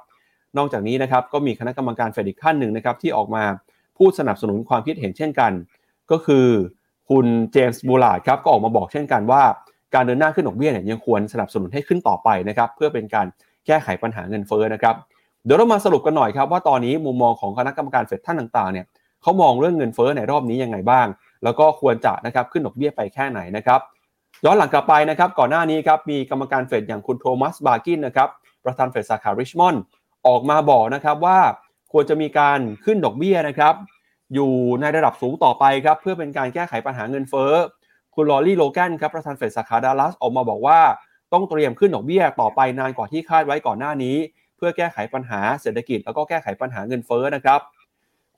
Speaker 2: นอกจากนี้นะครับก็มีคณะกรรมการเฟดอีกท่านหนึ่งนะครับที่ออกมาพูดสนับสนุนความคิดเห็นเช่นกัน ก็คือคุณเจมส์บูลาดครับก็ออกมาบอกเช่นกันว่า การเดินหน้าขึ้นดอกเบี้ยเนี่ยยังควรสนับสนุนให้ขึ้นต่อไปนะครับเพื่อเป็นการแก้ไขปัญหาเงินเฟ้อนะครับเดี๋ยวเรามาสรุปกันหน่อยครับว่าตอนนี้มุมมองของคณะกรรมการเฟดท่านต่างๆเนี่ยเขามองเรื่องเงินเฟ้อในรอบนี้ยังไงบ้าง แล้วก็ควรจะนะครับขึ้นดอกเบี้ยไปแค่ไหนนะครับย้อนหลังกลับไปนะครับก่อนหน้านี้ครับมีกรรมการเฟดอย่างคุณโทมัสบาร์กินนะครับประธานเฟดสาขาริชมอนด์ออกมาบอกนะครับว่าควรจะมีการขึ้นดอกเบี้ยนะครับอยู่ในระดับสูงต่อไปครับเพื่อเป็นการแก้ไขปัญหาเงินเฟ้อคุณลอรี่โลแกนครับประธานเฟดสาขาดัลลัสออกมาบอกว่า ต้องเตรียมขึ้นดอกเบี้ยต่อไปนานกว่าที่คาดไว้ก่อนหน้านี้ เพื่อแก้ไขปัญหาเศรษฐกิจ แล้วก็แก้ไขปัญหาเงินเฟ้อนะครับ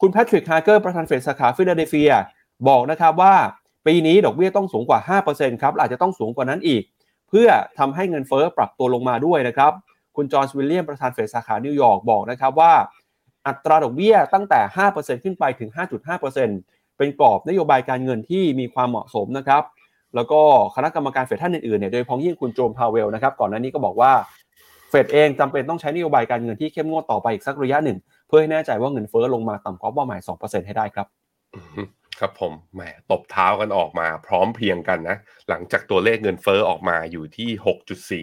Speaker 2: คุณแพทริกฮาร์เกอร์ประธานเฟดสาขาฟิลาเดลเฟีย บอกนะครับว่าปีนี้ดอกเบี้ยต้องสูงกว่า 5%ครับอาจจะต้องสูงกว่านั้นอีก เพื่อทำให้เงินเฟ้อปรับตัวลงมาด้วยนะครับ คุณจอห์นวิลเลียมประธานเฟดสาขานิวยอร์กบอกนะครับว่า อัตราดอกเบี้ยตั้งแต่ 5%ขึ้นไปถึง 5.5%เป็นกรอบนโยบายการเงินที่มีความเหมาะสมนะครับ แล้วก็คณะกรรมการเฟดท่านอื่นๆเนี่ยโดยเฉพาะอย่างยิ่งคุณเจอโรมพาวเวลนะครับก่อนหน้านี้ก็บอกว่าเฟดเองจำเป็นต้องใช้นโยบายการเงินที่เข้มงวดต่อไปอีกสักระยะหนึ่ง เพื่อให้แน่ใจว่าเงินเฟ้อลงมาต่ำกว่าเป้าหมาย 2%ให้ได้ครับ
Speaker 3: ครับผมแหมตบเท้ากันออกมาพร้อมเพรียงกันนะ หลังจากตัวเลขเงินเฟ้อออกมาอยู่ที่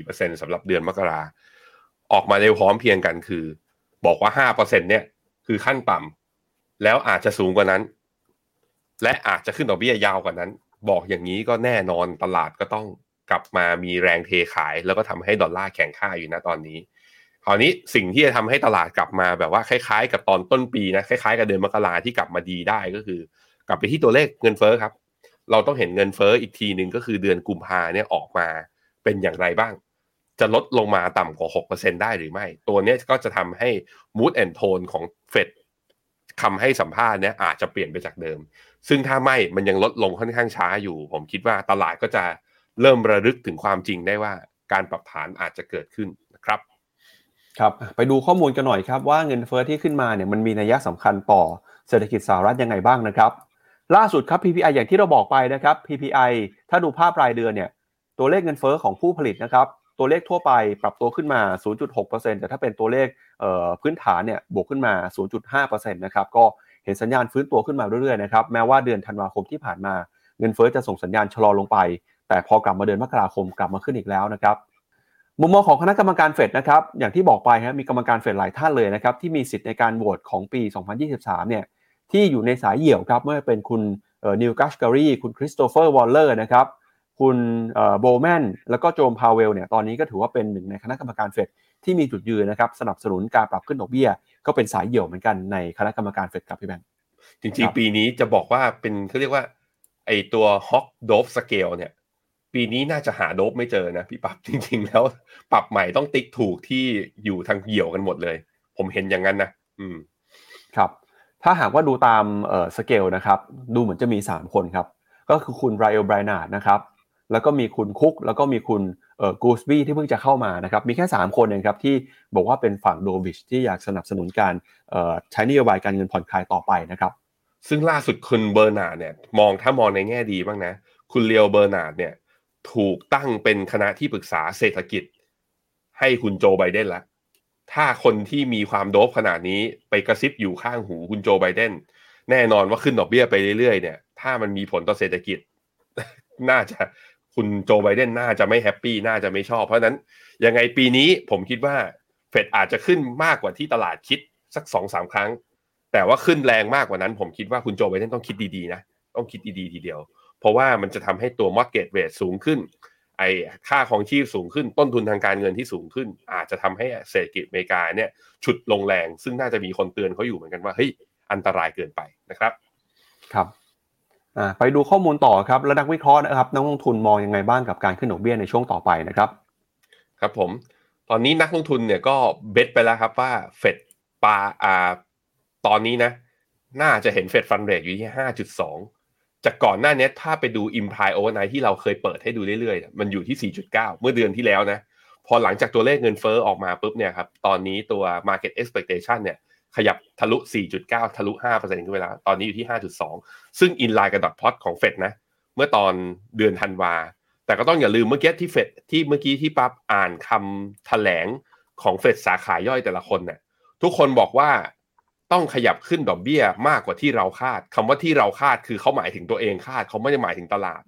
Speaker 3: 6.4%สำหรับเดือนมกราออกมาเร็วพร้อมเพรียงกันคือ บอกว่า 5%เนี่ยคือขั้นต่ำแล้วอาจจะสูงกว่านั้น และอาจจะขึ้นดอกเบี้ยยาวกว่านั้น บอกอย่างนี้ก็แน่นอนตลาดก็ต้องกลับมามีแรงเทขาย แล้วก็ทำให้ดอลลาร์แข็งค่าอยู่นะตอนนี้คราวนี้สิ่งที่จะทำให้ตลาดกลับมาแบบว่าคล้ายๆ กับตอนต้นปีนะคล้ายๆ กับเดือนมกราที่กลับมาดีได้ก็คือ กลับไปที่ตัวเลขเงินเฟ้อครับ เราต้องเห็นเงินเฟ้ออีกทีหนึ่งก็คือเดือนกุมภาเนี่ยออกมาเป็นอย่างไรบ้าง จะลดลงมาต่ำกว่า 6%ได้หรือไม่ ตัวนี้ก็จะทำให้ mood and tone ของเฟดคำให้สัมภาษณ์เนี่ยอาจจะเปลี่ยนไปจากเดิม ซึ่งถ้าไม่มันยังลดลงค่อนข้างช้าอยู่ ผมคิดว่าตลาดก็จะเริ่มระลึกถึงความจริงได้ว่าการปรับฐานอาจจะเกิดขึ้นนะครับ
Speaker 2: ครับ ไปดูข้อมูลกันหน่อยครับว่าเงินเฟ้อที่ขึ้นมาเนี่ยมันมีนัยสำคัญต่อเศรษฐกิจสหรัฐยังไงบ้างนะครับ ล่าสุดครับ PPI อย่างที่เราบอกไปนะครับ PPI ถ้าดูภาพรายเดือนเนี่ย ตัวเลขเงินเฟ้อของผู้ผลิตนะครับ ตัวเลขทั่วไปปรับตัวขึ้นมา 0.6%แต่ถ้าเป็นตัวเลขพื้นฐานเนี่ยบวกขึ้นมา 0.5%นะครับ ก็เห็นสัญญาณฟื้นตัวขึ้นมาเรื่อยๆนะครับ แม้ว่าเดือนธันวาคมที่ผ่านมา เงินเฟ้อจะส่งสัญญาณชะลอลงไป แต่พอกลับมาเดือนมกราคมกลับมาขึ้นอีกแล้วนะครับ มุมมองของคณะกรรมการเฟดนะครับ อย่างที่บอกไปครับมีกรรมการเฟดหลายท่านเลยนะครับที่มีสิทธิ์ในการโหวตของปี 2023 เนี่ย ที่อยู่ในสายเหี่ยวครับไม่ว่าเป็นคุณนีลแคชแครีคุณคริสโตเฟอร์วอลเลอร์นะครับคุณโบแมนแล้วก็เจอโรมพาวเวลเนี่ยตอนนี้ก็ถือว่าเป็นหนึ่งในคณะกรรมการเฟดที่มีจุดยืนนะครับสนับสนุนการปรับขึ้นดอกเบี้ย ก็เป็นสายเหี่ยวเหมือนกันในคณะกรรมการเฟดครับพี่แบงค์
Speaker 3: จริงๆ ปีนี้จะบอกว่าเป็นเขาเรียกว่าไอตัว hawk dove scale เนี่ยปีนี้น่าจะหา dove ไม่เจอนะพี่ปั๊บจริง ๆ แล้วปรับใหม่ต้องติ๊กถูกที่อยู่ทางเหี่ยวกันหมดเลย ผมเห็นอย่างนั้นนะอืม
Speaker 2: ครับ ถ้าหากว่าดูตามเอ่อสเกลนะครับดูเหมือนจะมี 3 คนครับ ก็คือคุณลาเอลเบรนาร์ดนะครับแล้วก็มีคุณคุกแล้วก็มีคุณเอ่อกูลส์บีที่เพิ่งจะเข้ามานะครับมีแค่ 3 คนเองครับที่บอกว่าเป็นฝั่ง dovish ที่อยากสนับสนุนการเอ่อใช้นโยบายการเงินผ่อนคลายต่อไปนะครับ
Speaker 3: ซึ่งล่าสุดคุณเบอร์นาร์ดเนี่ยมองถ้ามองในแง่ดีบ้างนะ คุณเลียวเบอร์นาร์ดเนี่ยถูกตั้งเป็นคณะที่ปรึกษาเศรษฐกิจ ให้คุณโจไบเดนละ ถ้าคนที่มีความ dove ขนาดนี้ไปกระซิบอยู่ข้างหูคุณโจไบเดนแน่นอนว่าขึ้นดอกเบี้ยไปเรื่อยๆเนี่ย ถ้ามันมีผลต่อเศรษฐกิจ น่าจะคุณโจไบเดนน่าจะไม่แฮปปี้น่าจะไม่ชอบ เพราะนั้นยังไงปีนี้ผมคิดว่าเฟดอาจจะขึ้นมากกว่าที่ตลาดคิดสักสองสามครั้ง แต่ว่าขึ้นแรงมากกว่านั้น ผมคิดว่าคุณโจไบเดนต้องคิดดีๆนะ ต้องคิดดีๆทีเดียว เพราะว่ามันจะทำให้ตัว market rate สูงขึ้น ไอ้ค่าของชีพสูงขึ้นต้นทุนทางการเงินที่สูงขึ้น อาจจะทำให้เศรษฐกิจอเมริกาเนี่ยฉุดลงแรง ซึ่งน่าจะมีคนเตือนเขาอยู่เหมือนกันว่าเฮ้ยอันตรายเกินไปนะครับ
Speaker 2: ครับอ่าไปดูข้อมูลต่อครับแล้วนักวิเคราะห์นะครับนักลงทุนมองยังไงบ้างกับการขึ้นดอกเบี้ยในช่วงต่อไปนะครับ
Speaker 3: ครับผม ตอนนี้นักลงทุนเนี่ยก็เบสไปแล้วครับว่าเฟดปาอ่าตอนนี้นะ น่าจะเห็นเฟดฟันเรทอยู่ที่ห้าจุดสอง จากก่อนหน้านี้ถ้าไปดู imply overnight ที่เราเคยเปิดให้ดูเรื่อยๆ มันอยู่ที่ 4.9 เมื่อเดือนที่แล้วนะ พอหลังจากตัวเลขเงินเฟ้อออกมาปุ๊บเนี่ยครับ ตอนนี้ตัว market expectation เนี่ยขยับทะลุ 4.9 ทะลุ 5%ขึ้นไปแล้ว ตอนนี้อยู่ที่ 5.2 ซึ่ง in line กับดอทพอตของเฟดนะ เมื่อตอนเดือนธันวา แต่ก็ต้องอย่าลืมเมื่อกี้ที่เฟดที่เมื่อกี้ที่ปั๊บอ่านคำแถลงของเฟดสาขาย่อยแต่ละคนเนี่ยทุกคนบอกว่า ต้องขยับขึ้นดอกเบี้ยมากกว่าที่เราคาดคำว่าที่เราคาดคือเขาหมายถึงตัวเองคาดเขาไม่ได้หมายถึงตลาด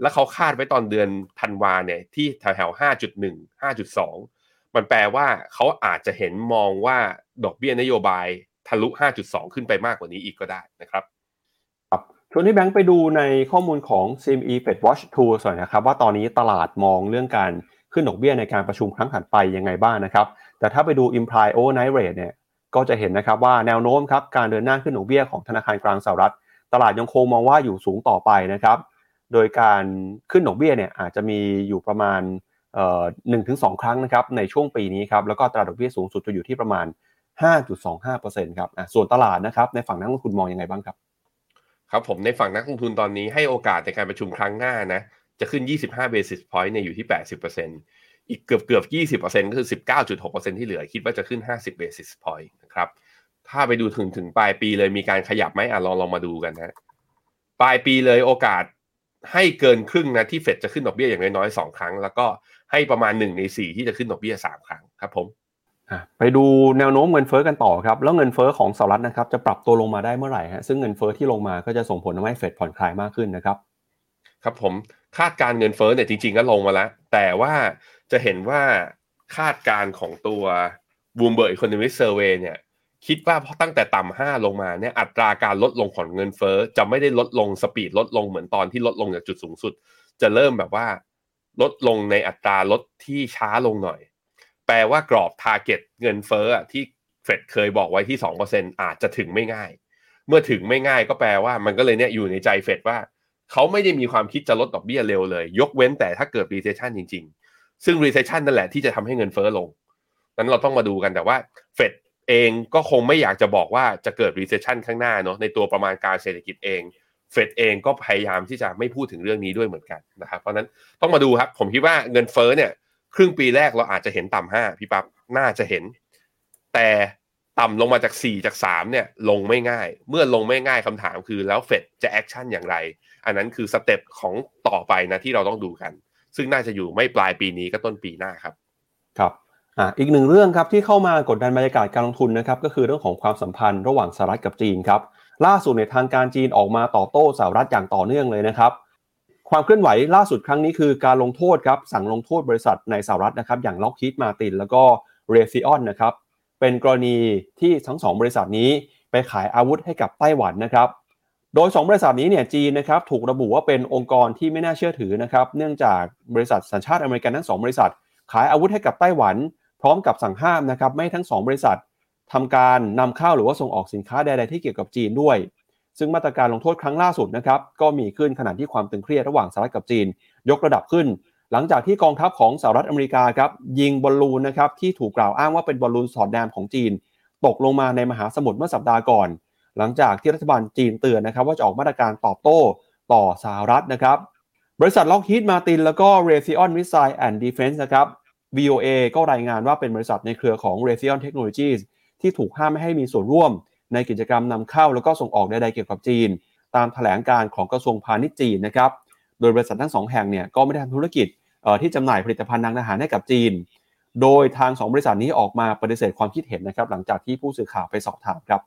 Speaker 3: แล้วเขาคาดไว้ตอนเดือนธันวาเนี่ยที่แถวๆห้าจุดหนึ่งห้าจุดสองมันแปลว่าเขาอาจจะเห็นมองว่าดอกเบี้ยนโยบายทะลุ 5.2 ขึ้นไปมากกว่านี้อีกก็ได้นะครับ
Speaker 2: ครับชวนที่แบงค์ไปดูในข้อมูลของ CME Fed Watch Tool หน่อยนะครับว่าตอนนี้ตลาดมองเรื่องการขึ้นดอกเบี้ยในการประชุมครั้งถัดไปยังไงบ้างนะครับ แต่ถ้าไปดู Imply Overnight Rate เนี่ย ก็จะเห็นนะครับว่าแนวโน้มครับการเดินหน้าขึ้นดอกเบี้ยของธนาคารกลางสหรัฐ ตลาดยังคงมองว่าอยู่สูงต่อไปนะครับ โดยการขึ้นดอกเบี้ยเนี่ยอาจจะมีอยู่ประมาณหนึ่งถึงสองครั้งนะครับในช่วงปีนี้ครับแล้วก็ตราดอกเบี้ยสูงสุดจะอยู่ที่ประมาณ 5.25%ครับส่วนตลาดนะครับในฝั่งนักลงทุนมองยังไงบ้างครับ
Speaker 3: ครับผมในฝั่งนักลงทุนตอนนี้ให้โอกาสในการประชุมครั้งหน้านะจะขึ้น 25 basis point เนี่ยอยู่ที่ 80%อีกเกือบเกือบ 20%ก็คือ 19.6%ที่เหลือคิดว่าจะขึ้น 50 basis point ครับ ถ้าไปดูถึงถึงปลายปีเลยมีการขยับไหมอะลองลองมาดูกันนะปลายปีเลยโอกาสให้เกินครึ่งนะที่เฟดจะขึ้นดอกเบี้ยอย่างน้อยๆสองครั้ง แล้วก็ให้ประมาณหนึ่งในสี่ที่จะขึ้นดอกเบี้ยสามครั้งครับผม
Speaker 2: ไปดูแนวโน้มเงินเฟ้อกันต่อครับ แล้วเงินเฟ้อของสหรัฐนะครับจะปรับตัวลงมาได้เมื่อไหร่ฮะซึ่งเงินเฟ้อที่ลงมาก็จะส่งผลทำให้เฟดผ่อนคลายมากขึ้นนะครับ
Speaker 3: ครับผมคาดการเงินเฟ้อเนี่ยจริงๆก็ลงมาแล้ว แต่ว่าจะเห็นว่าคาดการของตัว Bloomberg Economic Survey เนี่ยคิดว่าพอตั้งแต่ต่ำห้าลงมาเนี่ยอัตราการลดลงของเงินเฟ้อจะไม่ได้ลดลง speed ลดลงเหมือนตอนที่ลดลงจากจุดสูงสุด จะเริ่มแบบว่า ลดลงในอัตราลดที่ช้าลงหน่อย แปลว่ากรอบ target เงินเฟ้อที่เฟดเคยบอกไว้ที่2%อร์เซ็นอาจจะถึงไม่ง่าย เมื่อถึงไม่ง่ายก็แปลว่ามันก็เลยเนี่ยอยู่ในใจเฟดว่า เขาไม่ได้มีความคิดจะลดดอกเบี้ยเร็วเลย ยกเว้นแต่ถ้าเกิด recession จริง ๆ ซึ่ง recession นั่นแหละที่จะทำให้เงินเฟ้อลง นั้นเราต้องมาดูกันแต่ว่าเฟดเองก็คงไม่อยากจะบอกว่าจะเกิด recession ข้างหน้าเนาะในตัวประมาณการเศรษฐกิจเองเฟดเองก็พยายามที่จะไม่พูดถึงเรื่องนี้ด้วยเหมือนกันนะครับเพราะนั้นต้องมาดูครับ ผมคิดว่าเงินเฟ้อเนี่ย ครึ่งปีแรกเราอาจจะเห็นต่ำห้าพี่ปั๊บน่าจะเห็น แต่ต่ำลงมาจาก 4 จาก 3 เนี่ย ลงไม่ง่าย เมื่อลงไม่ง่ายคำถามคือแล้วเฟดจะ action อย่างไร อันนั้นคือ step ของต่อไปนะที่เราต้องดูกัน ซึ่งน่าจะอยู่ไม่ปลายปีนี้ก็ต้นปีหน้าครับ
Speaker 2: ครับ อ่าอีกหนึ่งเรื่องครับที่เข้ามากดดันบรรยากาศการลงทุนนะครับก็คือเรื่องของความสัมพันธ์ระหว่างสหรัฐกับจีนครับล่าสุดในทางการจีนออกมาตอบโต้สหรัฐอย่างต่อเนื่องเลยนะครับ ความเคลื่อนไหวล่าสุดครั้งนี้คือการลงโทษครับสั่งลงโทษบริษัทในสหรัฐนะครับอย่างล็อกฮีดมาตินแล้วก็เรซิออนนะครับเป็นกรณีที่ทั้งสองบริษัทนี้ไปขายอาวุธให้กับไต้หวันนะครับ โดย 2 บริษัทนี้เนี่ยจีนนะครับถูกระบุว่าเป็นองค์กรที่ไม่น่าเชื่อถือนะครับเนื่องจากบริษัทสัญชาติอเมริกันทั้ง 2 บริษัท ขายอาวุธให้กับไต้หวัน พร้อมกับสั่งห้ามนะครับไม่ทั้ง 2 บริษัททำการนำเข้าหรือว่าส่งออกสินค้าใด ๆ ที่เกี่ยวกับจีนด้วย ซึ่งมาตรการลงโทษครั้งล่าสุดนะครับก็มีขึ้นขณะที่ความตึงเครียดระหว่างสหรัฐกับจีน ยกระดับขึ้น หลังจากที่กองทัพของสหรัฐอเมริกาครับยิงบอลลูนนะครับที่ถูกกล่าวอ้างว่าเป็นบอลลูนสอดแนมของจีน ตกลงมาในมหาสมุทรเมื่อสัปดาห์ก่อน หลังจากที่รัฐบาลจีนเตือนนะครับว่าจะออกมาตรการตอบโต้ต่อสหรัฐนะครับบริษัทล็อกฮีดมาตินแล้วก็ Raytheon Missile and Defense นะครับ VOA ก็รายงานว่าเป็นบริษัทในเครือของ Raytheon Technologies ที่ถูกห้ามไม่ให้มีส่วนร่วม ในกิจกรรมนำเข้าแล้วก็ส่งออกใดๆเกี่ยวกับจีน ตามแถลงการของกระทรวงพาณิชย์จีนนะครับ โดยบริษัททั้งสองแห่งเนี่ยก็ไม่ได้ทำธุรกิจที่จำหน่ายผลิตภัณฑ์ทางอาหารให้กับจีน โดยทาง 2 บริษัทนี้ออกมาปฏิเสธความคิดเห็นนะครับหลังจากที่ผู้สื่อข่าวไปสอบถามครับ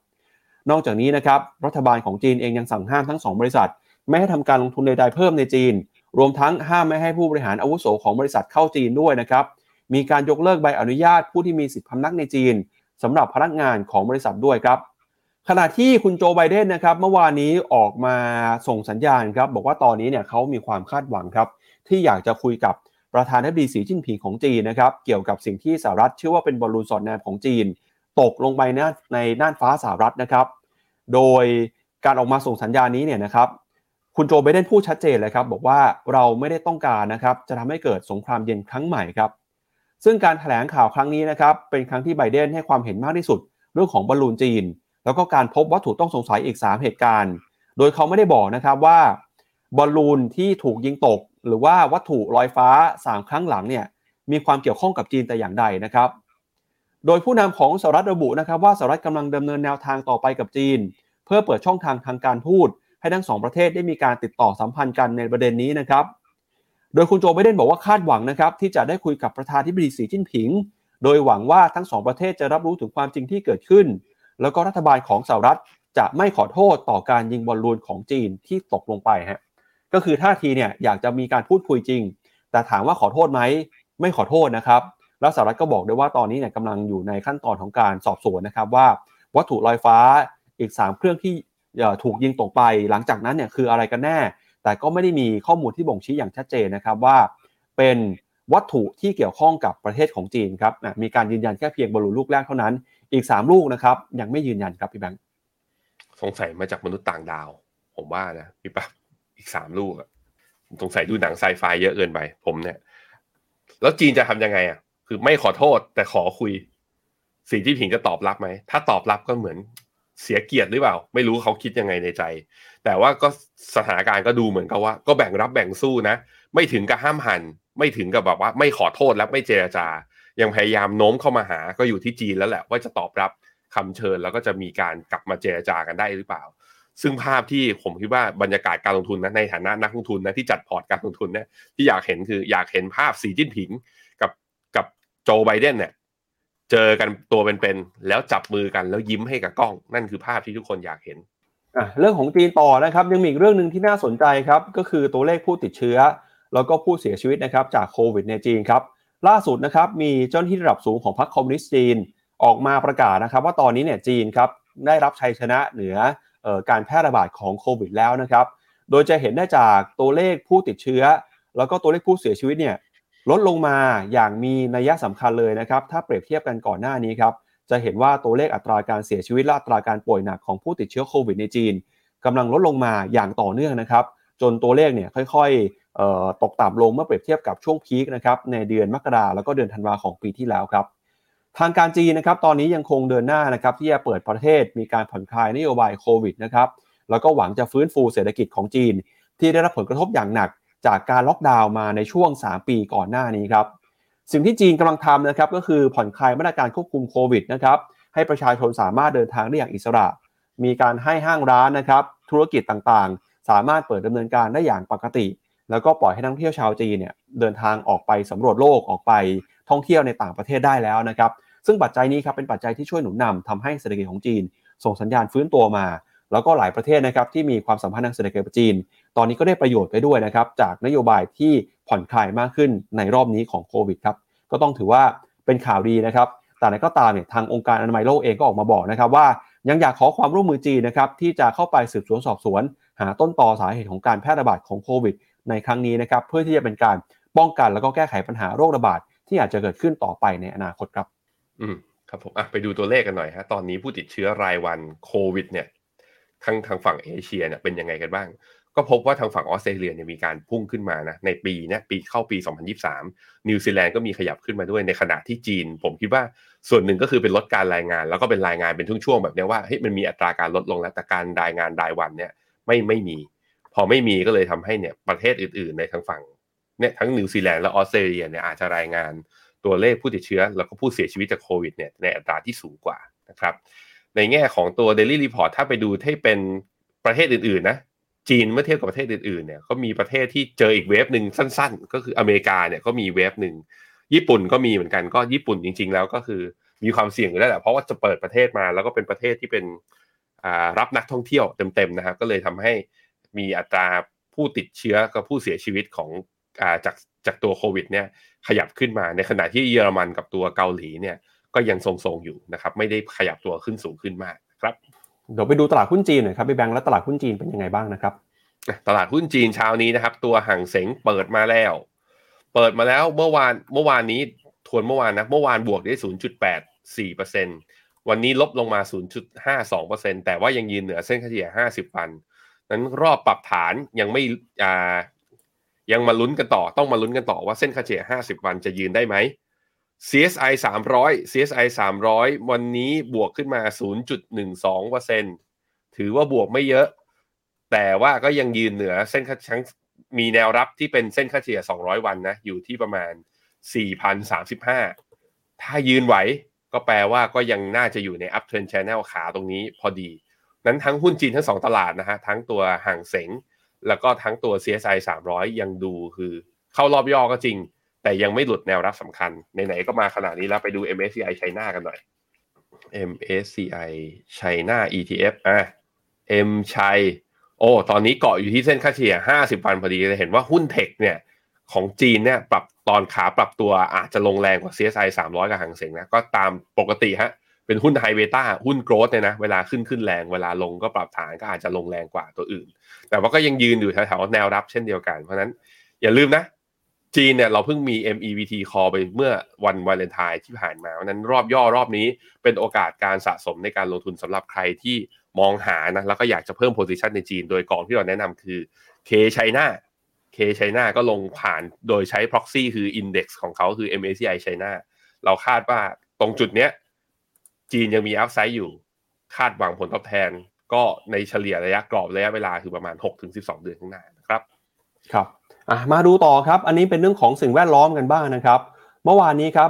Speaker 2: นอกจากนี้นะครับรัฐบาลของจีนเองยังสั่งห้ามทั้ง 2 บริษัท ไม่ให้ทำการลงทุนใดๆเพิ่มในจีน รวมทั้งห้ามไม่ให้ผู้บริหารอาวุโสของบริษัทเข้าจีนด้วยนะครับ มีการยกเลิกใบอนุญาตผู้ที่มีสิทธิพำนักในจีนสำหรับพนักงานของบริษัทด้วยครับ ขณะที่คุณโจไบเดนนะครับเมื่อวานนี้ออกมาส่งสัญญาณครับบอกว่าตอนนี้เนี่ยเขามีความคาดหวังครับ ที่อยากจะคุยกับประธานาธิบดีสีจิ้นผิงของจีนนะครับเกี่ยวกับสิ่งที่สหรัฐเชื่อว่าเป็นบอลลูนสอดแนมของจีน ตกลงไปในน่านฟ้าสหรัฐนะครับ โดยการออกมาส่งสัญญาณนี้เนี่ยนะครับคุณโจไบเดนพูดชัดเจนเลยครับบอกว่าเราไม่ได้ต้องการนะครับจะทำให้เกิดสงครามเย็นครั้งใหม่ครับ ซึ่งการถแถลงข่าวครั้งนี้นะครับเป็นครั้งที่ไบเดนให้ความเห็นมากที่สุด เรื่องของบอลลูนจีน แล้วก็การพบวัตถุต้องสงสัยอีก 3 เหตุการณ์ โดยเขาไม่ได้บอกนะครับว่าบอลลูนที่ถูกยิงตก หรือว่าวัตถุลอยฟ้า 3 ครั้งหลังเนี่ยมีความเกี่ยวข้องกับจีนแต่อย่างใดนะครับ โดยผู้นำของสหรัฐระบุนะครับว่าสหรัฐกำลังดำเนินแนวทางต่อไปกับจีน เพื่อเปิดช่องทางทางการทูตให้ทั้งสองประเทศได้มีการติดต่อสัมพันธ์กันในประเด็นนี้นะครับ โดยคุณโจไบเดนบอกว่าคาดหวังนะครับที่จะได้คุยกับประธานธิบดีสีจิ้นผิง โดยหวังว่าทั้งสองประเทศจะรับรู้ถึงความจริงที่เกิดขึ้น แล้วก็รัฐบาลของสหรัฐจะไม่ขอโทษต่อการยิงบอลลูนของจีนที่ตกลงไปฮะก็คือท่าทีเนี่ยอยากจะมีการพูดคุยจริง แต่ถามว่าขอโทษไหมไม่ขอโทษนะครับแล้วสหรัฐก็บอกด้วยว่าตอนนี้เนี่ยกำลังอยู่ในขั้นตอนของการสอบสวนนะครับว่า วัตถุลอยฟ้าอีก 3 เครื่องที่ถูกยิงตกไป หลังจากนั้นเนี่ยคืออะไรกันแน่ แต่ก็ไม่ได้มีข้อมูลที่บ่งชี้อย่างชัดเจนนะครับว่า เป็นวัตถุที่เกี่ยวข้องกับประเทศของจีนครับมีการยืนยันแค่เพียงบอลลูนลูกแรกเท่านั้น อีก 3 ลูกนะครับยังไม่ยืนยันครับพี่แบงค์
Speaker 3: สงสัยมาจากมนุษย์ต่างดาว ผมว่านะพี่ปั๊บอีกสามลูกอะสงสัยดูหนังไซไฟเยอะเกินไป ผมเนี่ย แล้วจีนจะทำยังไงอะ คือไม่ขอโทษแต่ขอคุยสีที่ผิงจะตอบรับไหม ถ้าตอบรับก็เหมือน เสียเกียรติหรือเปล่า ไม่รู้เขาคิดยังไงในใจ แต่ว่าก็สถานการณ์ก็ดูเหมือนกับว่า ก็แบ่งรับแบ่งสู้นะ ไม่ถึงกับห้ามหัน ไม่ถึงกับแบบว่า ไม่ขอโทษและไม่เจรจา ยังพยายามโน้มเข้ามาหาก็อยู่ที่จีนแล้วแหละว่าจะตอบรับคำเชิญแล้วก็จะมีการกลับมาเจรจากันได้หรือเปล่า ซึ่งภาพที่ผมคิดว่าบรรยากาศการลงทุนนะในฐานะนักลงทุนนะที่จัดพอร์ตการลงทุนเนี่ยที่อยากเห็นคืออยากเห็นภาพสีจิ้นผิงกับกับโจไบเดนเนี่ย เจอกันตัวเป็นๆแล้วจับมือกันแล้วยิ้มให้กับกล้อง นั่นคือภาพที่ทุกคนอยากเห็น
Speaker 2: เรื่องของจีนต่อนะครับยังมีอีกเรื่องหนึ่งที่น่าสนใจครับก็คือตัวเลขผู้ติดเชื้อ แล้วก็ผู้เสียชีวิตนะครับจากโควิดในจีนครับล่าสุดนะครับมีเจ้าหน้าที่ระดับสูงของพรรคคอมมิวนิสต์จีนออกมาประกาศนะครับ ว่าตอนนี้เนี่ยจีนครับได้รับชัยชนะเหนืออการแพร่ระบาดของโควิดแล้วนะครับ โดยจะเห็นได้จากตัวเลขผู้ติดเชื้อ แล้วก็ตัวเลขผู้เสียชีวิตเนี่ย ลดลงมาอย่างมีนัยสำคัญเลยนะครับ ถ้าเปรียบเทียบกันก่อนหน้านี้ครับ จะเห็นว่าตัวเลขอัตราการเสียชีวิตและอัตราการป่วยหนักของผู้ติดเชื้อโควิดในจีนกำลังลดลงมาอย่างต่อเนื่องนะครับ จนตัวเลขเนี่ยค่อยๆตกต่ำลงเมื่อเปรียบเทียบกับช่วงพีคนะครับในเดือนมกราแล้วก็เดือนธันวาของปีที่แล้วครับ ทางการจีนนะครับตอนนี้ยังคงเดินหน้านะครับที่จะเปิดประเทศมีการผ่อนคลายนโยบายโควิดนะครับแล้วก็หวังจะฟื้นฟูเศรษฐกิจของจีน ที่ได้รับผลกระทบอย่างหนัก จากการล็อกดาวน์มาในช่วง 3 ปีก่อนหน้านี้ครับ สิ่งที่จีนกำลังทำนะครับก็คือผ่อนคลายมาตรการควบคุมโควิดนะครับให้ประชาชนสามารถเดินทางได้อย่างอิสระ มีการให้ห้างร้านนะครับ ธุรกิจต่างๆ สามารถเปิดดำเนินการได้อย่างปกติ แล้วก็ปล่อยให้นักท่องเที่ยวชาวจีนเนี่ยเดินทางออกไปสำรวจโลกออกไปท่องเที่ยวในต่างประเทศได้แล้วนะครับ ซึ่งปัจจัยนี้ครับเป็นปัจจัยที่ช่วยหนุนนำทำให้เศรษฐกิจของจีน ส่งสัญญาณฟื้นตัวมา แล้วก็หลายประเทศนะครับที่มีความสัมพันธ์ทางเศรษฐกิจกับจีน ตอนนี้ก็ได้ประโยชน์ไปด้วยนะครับจากนโยบายที่ผ่อนคลายมากขึ้นในรอบนี้ของโควิดครับก็ต้องถือว่าเป็นข่าวดีนะครับแต่ในก็ตามเนี่ยทางองค์การอนามัยโลกเองก็ออกมาบอกนะครับว่ายังอยากขอความร่วมมือจีนนะครับที่จะเข้าไปสืบสวนสอบสวน หาต้นตอสาเหตุของการแพร่ระบาดของโควิด ในครั้งนี้นะครับเพื่อที่จะเป็นการป้องกันแล้วก็แก้ไขปัญหาโรคระบาดที่อาจจะเกิดขึ้นต่อไปในอนาคตครับ
Speaker 3: อืมครับผมอะไปดูตัวเลขกันหน่อยฮะตอนนี้ผู้ติดเชื้อรายวันโควิดเนี่ยทางทางฝั่งเอเชียเนี่ยเป็นยังไงกันบ้าง ก็พบว่าทางฝั่งออสเตรเลียเนี่ยมีการพุ่งขึ้นมานะในปีนี้ปีเข้าปี 2023 นิวซีแลนด์ก็มีขยับขึ้นมาด้วยในขณะที่จีน ผมคิดว่าส่วนหนึ่งก็คือเป็นลดการรายงาน แล้วก็เป็นรายงานเป็นช่วงๆแบบนี้ว่าเฮ้ยมันมีอัตราการลดลงแล้วแต่การรายงานรายวันเนี่ยไม่ไม่มี พอไม่มีก็เลยทำให้เนี่ยประเทศอื่น ๆ ในทางฝั่งเนี่ยทั้งนิวซีแลนด์และออสเตรเลียเนี่ยอาจจะรายงานตัวเลขผู้ติดเชื้อ แล้วก็ผู้เสียชีวิตจากโควิดเนี่ยในอัตราที่สูงกว่านะครับในแง่ของตัว Daily Report ถ้าไปดูให้เป็นประเทศอื่นๆนะ จีนเมื่อเทียบกับประเทศอื่นๆเนี่ยก็มีประเทศที่เจออีกเวฟหนึ่งสั้น ๆ ก็คืออเมริกาเนี่ยก็มีเวฟหนึ่งญี่ปุ่นก็มีเหมือนกันก็ญี่ปุ่นจริง ๆ แล้วก็คือมีความเสี่ยงอยู่แล้วแหละเพราะว่าจะเปิดประเทศมา แล้วก็เป็นประเทศที่เป็นรับนักท่องเที่ยวเต็มๆนะครับก็เลยทำให้มีอัตราผู้ติดเชื้อกับผู้เสียชีวิตของจากจากตัวโควิดเนี่ยขยับขึ้นมาในขณะที่เยอรมันกับตัวเกาหลีเนี่ยก็ยังทรงๆอยู่นะครับไม่ได้ขยับตัวขึ้นสูงขึ้นมากครับ
Speaker 2: เดี๋ยวไปดูตลาดหุ้นจีนหน่อยครับพี่แบงค์แล้วตลาดหุ้นจีนเป็นยังไงบ้างนะครับ
Speaker 3: ตลาดหุ้นจีนเช้านี้นะครับ ตัวห่างเสงเปิดมาแล้ว เปิดมาแล้วเมื่อวานเมื่อวานนี้ทวนเมื่อวานนะเมื่อวานบวกได้ 0.84เปอร์เซ็นวันนี้ลบลงมา 0.52เปอร์เซ็นแต่ว่ายังยืนเหนือเส้นเฉลี่ย 50 วัน นั้นรอบปรับฐานยังไม่อ่ายังมาลุ้นกันต่อต้องมาลุ้นกันต่อว่าเส้นค่าเฉลี่ย 50 วันจะยืนได้ไหม CSI 300 CSI 300 วันนี้บวกขึ้นมา 0.12%ถือว่าบวกไม่เยอะ แต่ว่าก็ยังยืนเหนือเส้นค่าชั้งมีแนวรับที่เป็นเส้นค่าเฉลี่ย 200 วันนะ อยู่ที่ประมาณ 4,035 ถ้ายืนไหวก็แปลว่าก็ยังน่าจะอยู่ใน uptrend channel ขาตรงนี้พอดี นั้นทั้งหุ้นจีนทั้งสองตลาดนะฮะ ทั้งตัวห่างเสง แล้วก็ทั้งตัว CSI 300 ยังดูคือเข้ารอบย่อก็จริง แต่ยังไม่หลุดแนวรับสำคัญไหนๆก็มาขนาดนี้แล้วไปดู MSCI China กันหน่อย MSCI China ETF อะ M ชัยโอ้ตอนนี้เกาะอยู่ที่เส้นค่าเฉลี่ย 50 วันพอดีจะเห็นว่าหุ้นเทคเนี่ยของจีนเนี่ยปรับตอนขาปรับตัวอาจจะลงแรงกว่า CSI 300 กับหางเสงนะก็ตามปกติฮะเป็นหุ้นไฮเบต้าหุ้นโกรดเนี่ยนะเวลาขึ้นขึ้นแรงเวลาลงก็ปรับฐานก็อาจจะลงแรงกว่าตัวอื่น แต่ว่าก็ยังยืนอยู่แถวๆแนวรับเช่นเดียวกัน เพราะนั้นอย่าลืมนะ จีนเนี่ยเราเพิ่งมี MEVT call ไปเมื่อวันวาเลนไทน์ที่ผ่านมาเพราะนั้นรอบย่อรอบนี้เป็นโอกาสการสะสมในการลงทุนสำหรับใครที่มองหานะแล้วก็อยากจะเพิ่ม position ในจีน โดยกองที่เราแนะนำคือ K China K China ก็ลงผ่านโดยใช้ proxy คือ index ของเขาคือ MSCI China เราคาดว่าตรงจุดเนี้ยจีนยังมีอัพไซด์อยู่ คาดหวังผลตอบแทน ก็ในเฉลี่ยระยะกรอบระยะเวลาคือประมาณ 6-12 เดือนข้างหน้านะครับ
Speaker 2: ครับ อะมาดูต่อครับ อันนี้เป็นเรื่องของสิ่งแวดล้อมกันบ้างนะครับ เมื่อวานนี้ครับ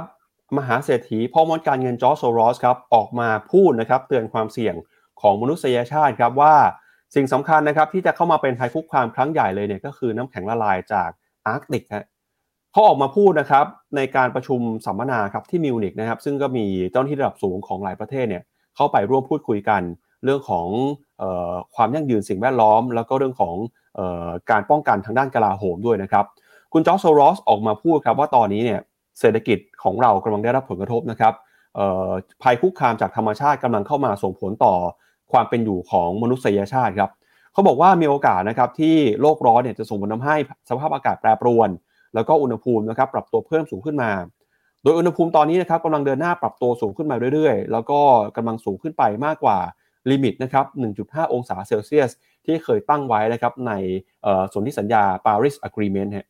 Speaker 2: มหาเศรษฐีพ่อมดการเงินจอร์จโซรอสครับออกมาพูดนะครับเตือนความเสี่ยงของมนุษยชาติครับว่าสิ่งสำคัญนะครับที่จะเข้ามาเป็นภัยคุกคามครั้งใหญ่เลยเนี่ยก็คือน้ำแข็งละลายจากอาร์กติกฮะเขาออกมาพูดนะครับในการประชุมสัมมนาครับที่มิวนิกนะครับซึ่งก็มีเจ้าหน้าที่ระดับสูงของหลายประเทศเนี่ยเข้าไปร่วมพูดคุยกัน เรื่องของออความยั่งยืนสิ่งแวดล้อม แล้วก็เรื่องของออการป้องกันทางด้านกลาโหมด้วยนะครับ คุณจอร์จโซรอสออกมาพูดครับว่าตอนนี้เนี่ยเศรษฐกิจของเรากำลังได้รับผลกระทบนะครับภัยคุกคามจากธรรมชาติกำลังเข้ามาส่งผลต่อความเป็นอยู่ของมนุษยชาติครับเขาบอกว่ามีโอกาสนะครับที่โลกร้อนเนี่ยจะส่งผลทำให้สภาพอากาศแปรปรวน แล้วก็อุณหภูมินะครับปรับตัวเพิ่มสูงขึ้นมา โดยอุณหภูมิตอนนี้นะครับกำลังเดินหน้าปรับตัวสูงขึ้นมาเรื่อยๆ แล้วก็กำลังสูงขึ้นไปมากกว่า ลิมิตนะครับ 1.5 องศาเซลเซียส ที่เคยตั้งไว้นะครับในสนธิสัญญา Paris Agreement ฮะ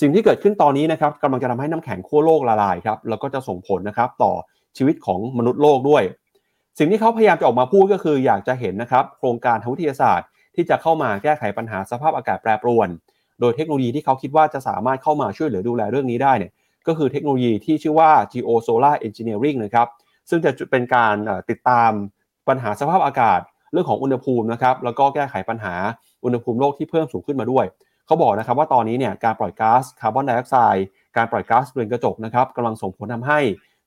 Speaker 2: สิ่งที่เกิดขึ้นตอนนี้นะครับกำลังจะทำให้น้ำแข็งขั้วโลกละลายครับแล้วก็จะส่งผลนะครับต่อชีวิตของมนุษย์โลกด้วย สิ่งที่เขาพยายามจะออกมาพูดก็คืออยากจะเห็นนะครับโครงการทางวิทยาศาสตร์ ที่จะเข้ามาแก้ไขปัญหาสภาพอากาศแปรปรวน โดยเทคโนโลยีที่เขาคิดว่าจะสามารถเข้ามาช่วยเหลือดูแลเรื่องนี้ได้เนี่ยก็คือเทคโนโลยีที่ชื่อว่า Geo Solar Engineering นะครับซึ่งจะเป็นการติดตาม ปัญหาสภาพอากาศ เรื่องของอุณหภูมินะครับแล้วก็แก้ไขปัญหาอุณหภูมิโลกที่เพิ่มสูงขึ้นมาด้วย เขาบอกนะครับว่าตอนนี้เนี่ยการปล่อยก๊าซคาร์บอนไดออกไซด์การปล่อยก๊าซเรือนกระจกนะครับกำลังส่งผลทำให้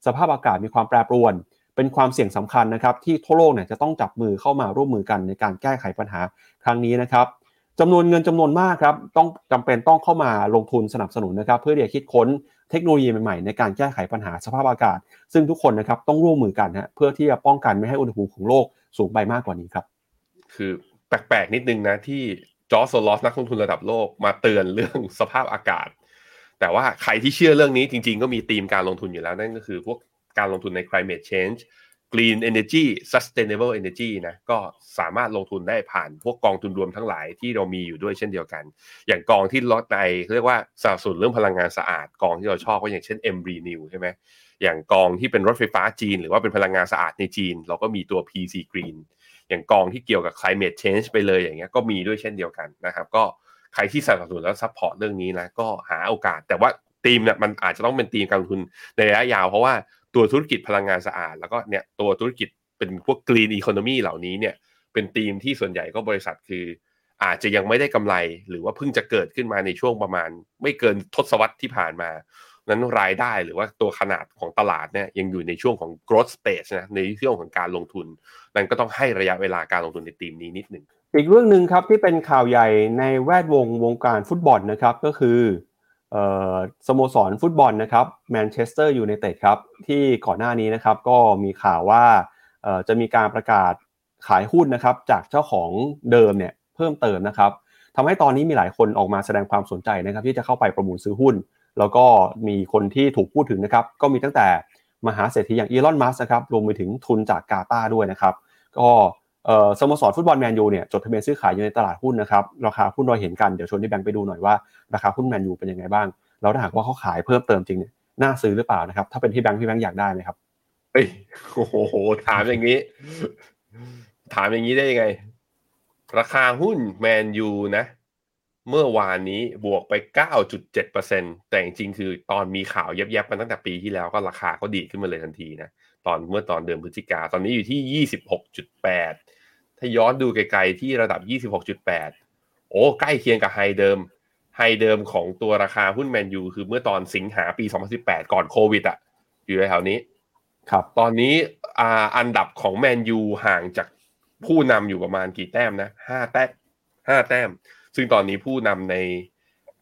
Speaker 2: สภาพอากาศมีความแปรปรวน เป็นความเสี่ยงสำคัญนะครับที่ทั่วโลกเนี่ยจะต้องจับมือเข้ามาร่วมมือกันในการแก้ไขปัญหาครั้งนี้นะครับจำนวนเงินจำนวนมากครับต้องจำเป็นต้องเข้ามาลงทุนสนับสนุนนะครับ เพื่อที่จะคิดค้น เทคโนโลยีใหม่ๆในการแก้ไขปัญหาสภาพอากาศ ซึ่งทุกคนนะครับต้องร่วมมือกันฮะเพื่อที่จะป้องกันไม่ให้อุณหภูมิของโลกสูงไปมากกว่านี้ครับ
Speaker 3: คือแปลกๆนิดนึงนะที่จอร์จโซลอสนักลงทุนระดับโลกมาเตือนเรื่องสภาพอากาศ แต่ว่าใครที่เชื่อเรื่องนี้จริง ๆ ก็มีธีมการลงทุนอยู่แล้วนั่นก็คือพวกการลงทุนใน climate change green energy sustainable energy นะก็สามารถลงทุนได้ผ่านพวกกองทุนรวมทั้งหลายที่เรามีอยู่ด้วยเช่นเดียวกัน อย่างกองที่ลดในเรียกว่าสนับสนุนเรื่องพลังงานสะอาดกองที่เราชอบก็อย่างเช่น M Renew ใช่ไหมอย่างกองที่เป็นรถไฟฟ้าจีน หรือว่าเป็นพลังงานสะอาดในจีน เราก็มีตัว PC Green อย่างกองที่เกี่ยวกับ climate change ไปเลยอย่างเงี้ยก็มีด้วยเช่นเดียวกันนะครับก็ใครที่สนับสนุนแล้ว support เรื่องนี้นะก็หาโอกาสแต่ว่าทีมเนี่ยมันอาจจะต้องเป็นทีมการลงทุนในระยะยาวเพราะว่า ตัวธุรกิจพลังงานสะอาด แล้วก็เนี่ยตัวธุรกิจเป็นพวก green economy เหล่านี้เนี่ยเป็นทีมที่ส่วนใหญ่ก็บริษัทคือ อาจจะยังไม่ได้กำไร หรือว่าเพิ่งจะเกิดขึ้นมาในช่วงประมาณ ไม่เกินทศวรรษที่ผ่านมา นั้นรายได้หรือว่าตัวขนาดของตลาดเนี่ยยังอยู่ในช่วงของ growth stage นะในช่วงของการลงทุน นั้นก็ต้องให้ระยะเวลาการลงทุนในทีมนี้นิดหนึ่ง
Speaker 2: อีกเรื่องหนึ่งครับที่เป็นข่าวใหญ่ในแวดวงวงการฟุตบอลนะครับก็คือ สโมสรฟุตบอลนะครับแมนเชสเตอร์ยูไนเต็ดครับที่ก่อนหน้านี้นะครับก็มีข่าวว่าจะมีการประกาศขายหุ้นนะครับจากเจ้าของเดิมเนี่ยเพิ่มเติมนะครับทำให้ตอนนี้มีหลายคนออกมาแสดงความสนใจนะครับที่จะเข้าไปประมูลซื้อหุ้น แล้วก็มีคนที่ถูกพูดถึงนะครับก็มีตั้งแต่มหาเศรษฐีอย่างอีลอนมัสนะครับรวมไปถึงทุนจากกาตาด้วยนะครับก็ สโมสรฟุตบอลแมนยูเนี่ยจดทะเบียนซื้อขายอยู่ในตลาดหุ้นนะครับราคาหุ้นเราเห็นกันเดี๋ยวชวนที่แบงค์ไปดูหน่อยว่าราคาหุ้นแมนยูเป็นยังไงบ้างแล้วถ้าหากว่าเขาขายเพิ่มเติมจริงเนี่ยน่าซื้อหรือเปล่านะครับ ถ้าเป็นที่แบงค์พี่แบงค์อยากได้ไหมครับ
Speaker 3: เอ้ยโอ้โหถามอย่างนี้ ถามอย่างนี้ได้ยังไง ราคาหุ้นแมนยูนะ เมื่อวานนี้บวกไป 9.7%แต่จริงๆคือตอนมีข่าวแยบๆมาตั้งแต่ปีที่แล้วก็ราคาก็ดีขึ้นมาเลยทันทีนะตอนเมื่อตอนเดือนพฤศจิกาตอนนี้อยู่ที่ 26.8 ถ้าย้อนดูไกลๆที่ระดับ 26.8 โอ้ใกล้เคียงกับ high เดิม high เดิมของตัวราคาหุ้นแมนยูคือเมื่อตอนสิงหาปี 2018 ก่อนโควิดอะอยู่ในแถวนี้
Speaker 2: ครับ
Speaker 3: ตอนนี้อ่าอันดับของแมนยูห่างจากผู้นำอยู่ประมาณกี่แต้มนะห้าแต้มห้าแต้ม ซึ่งตอนนี้ผู้นำใน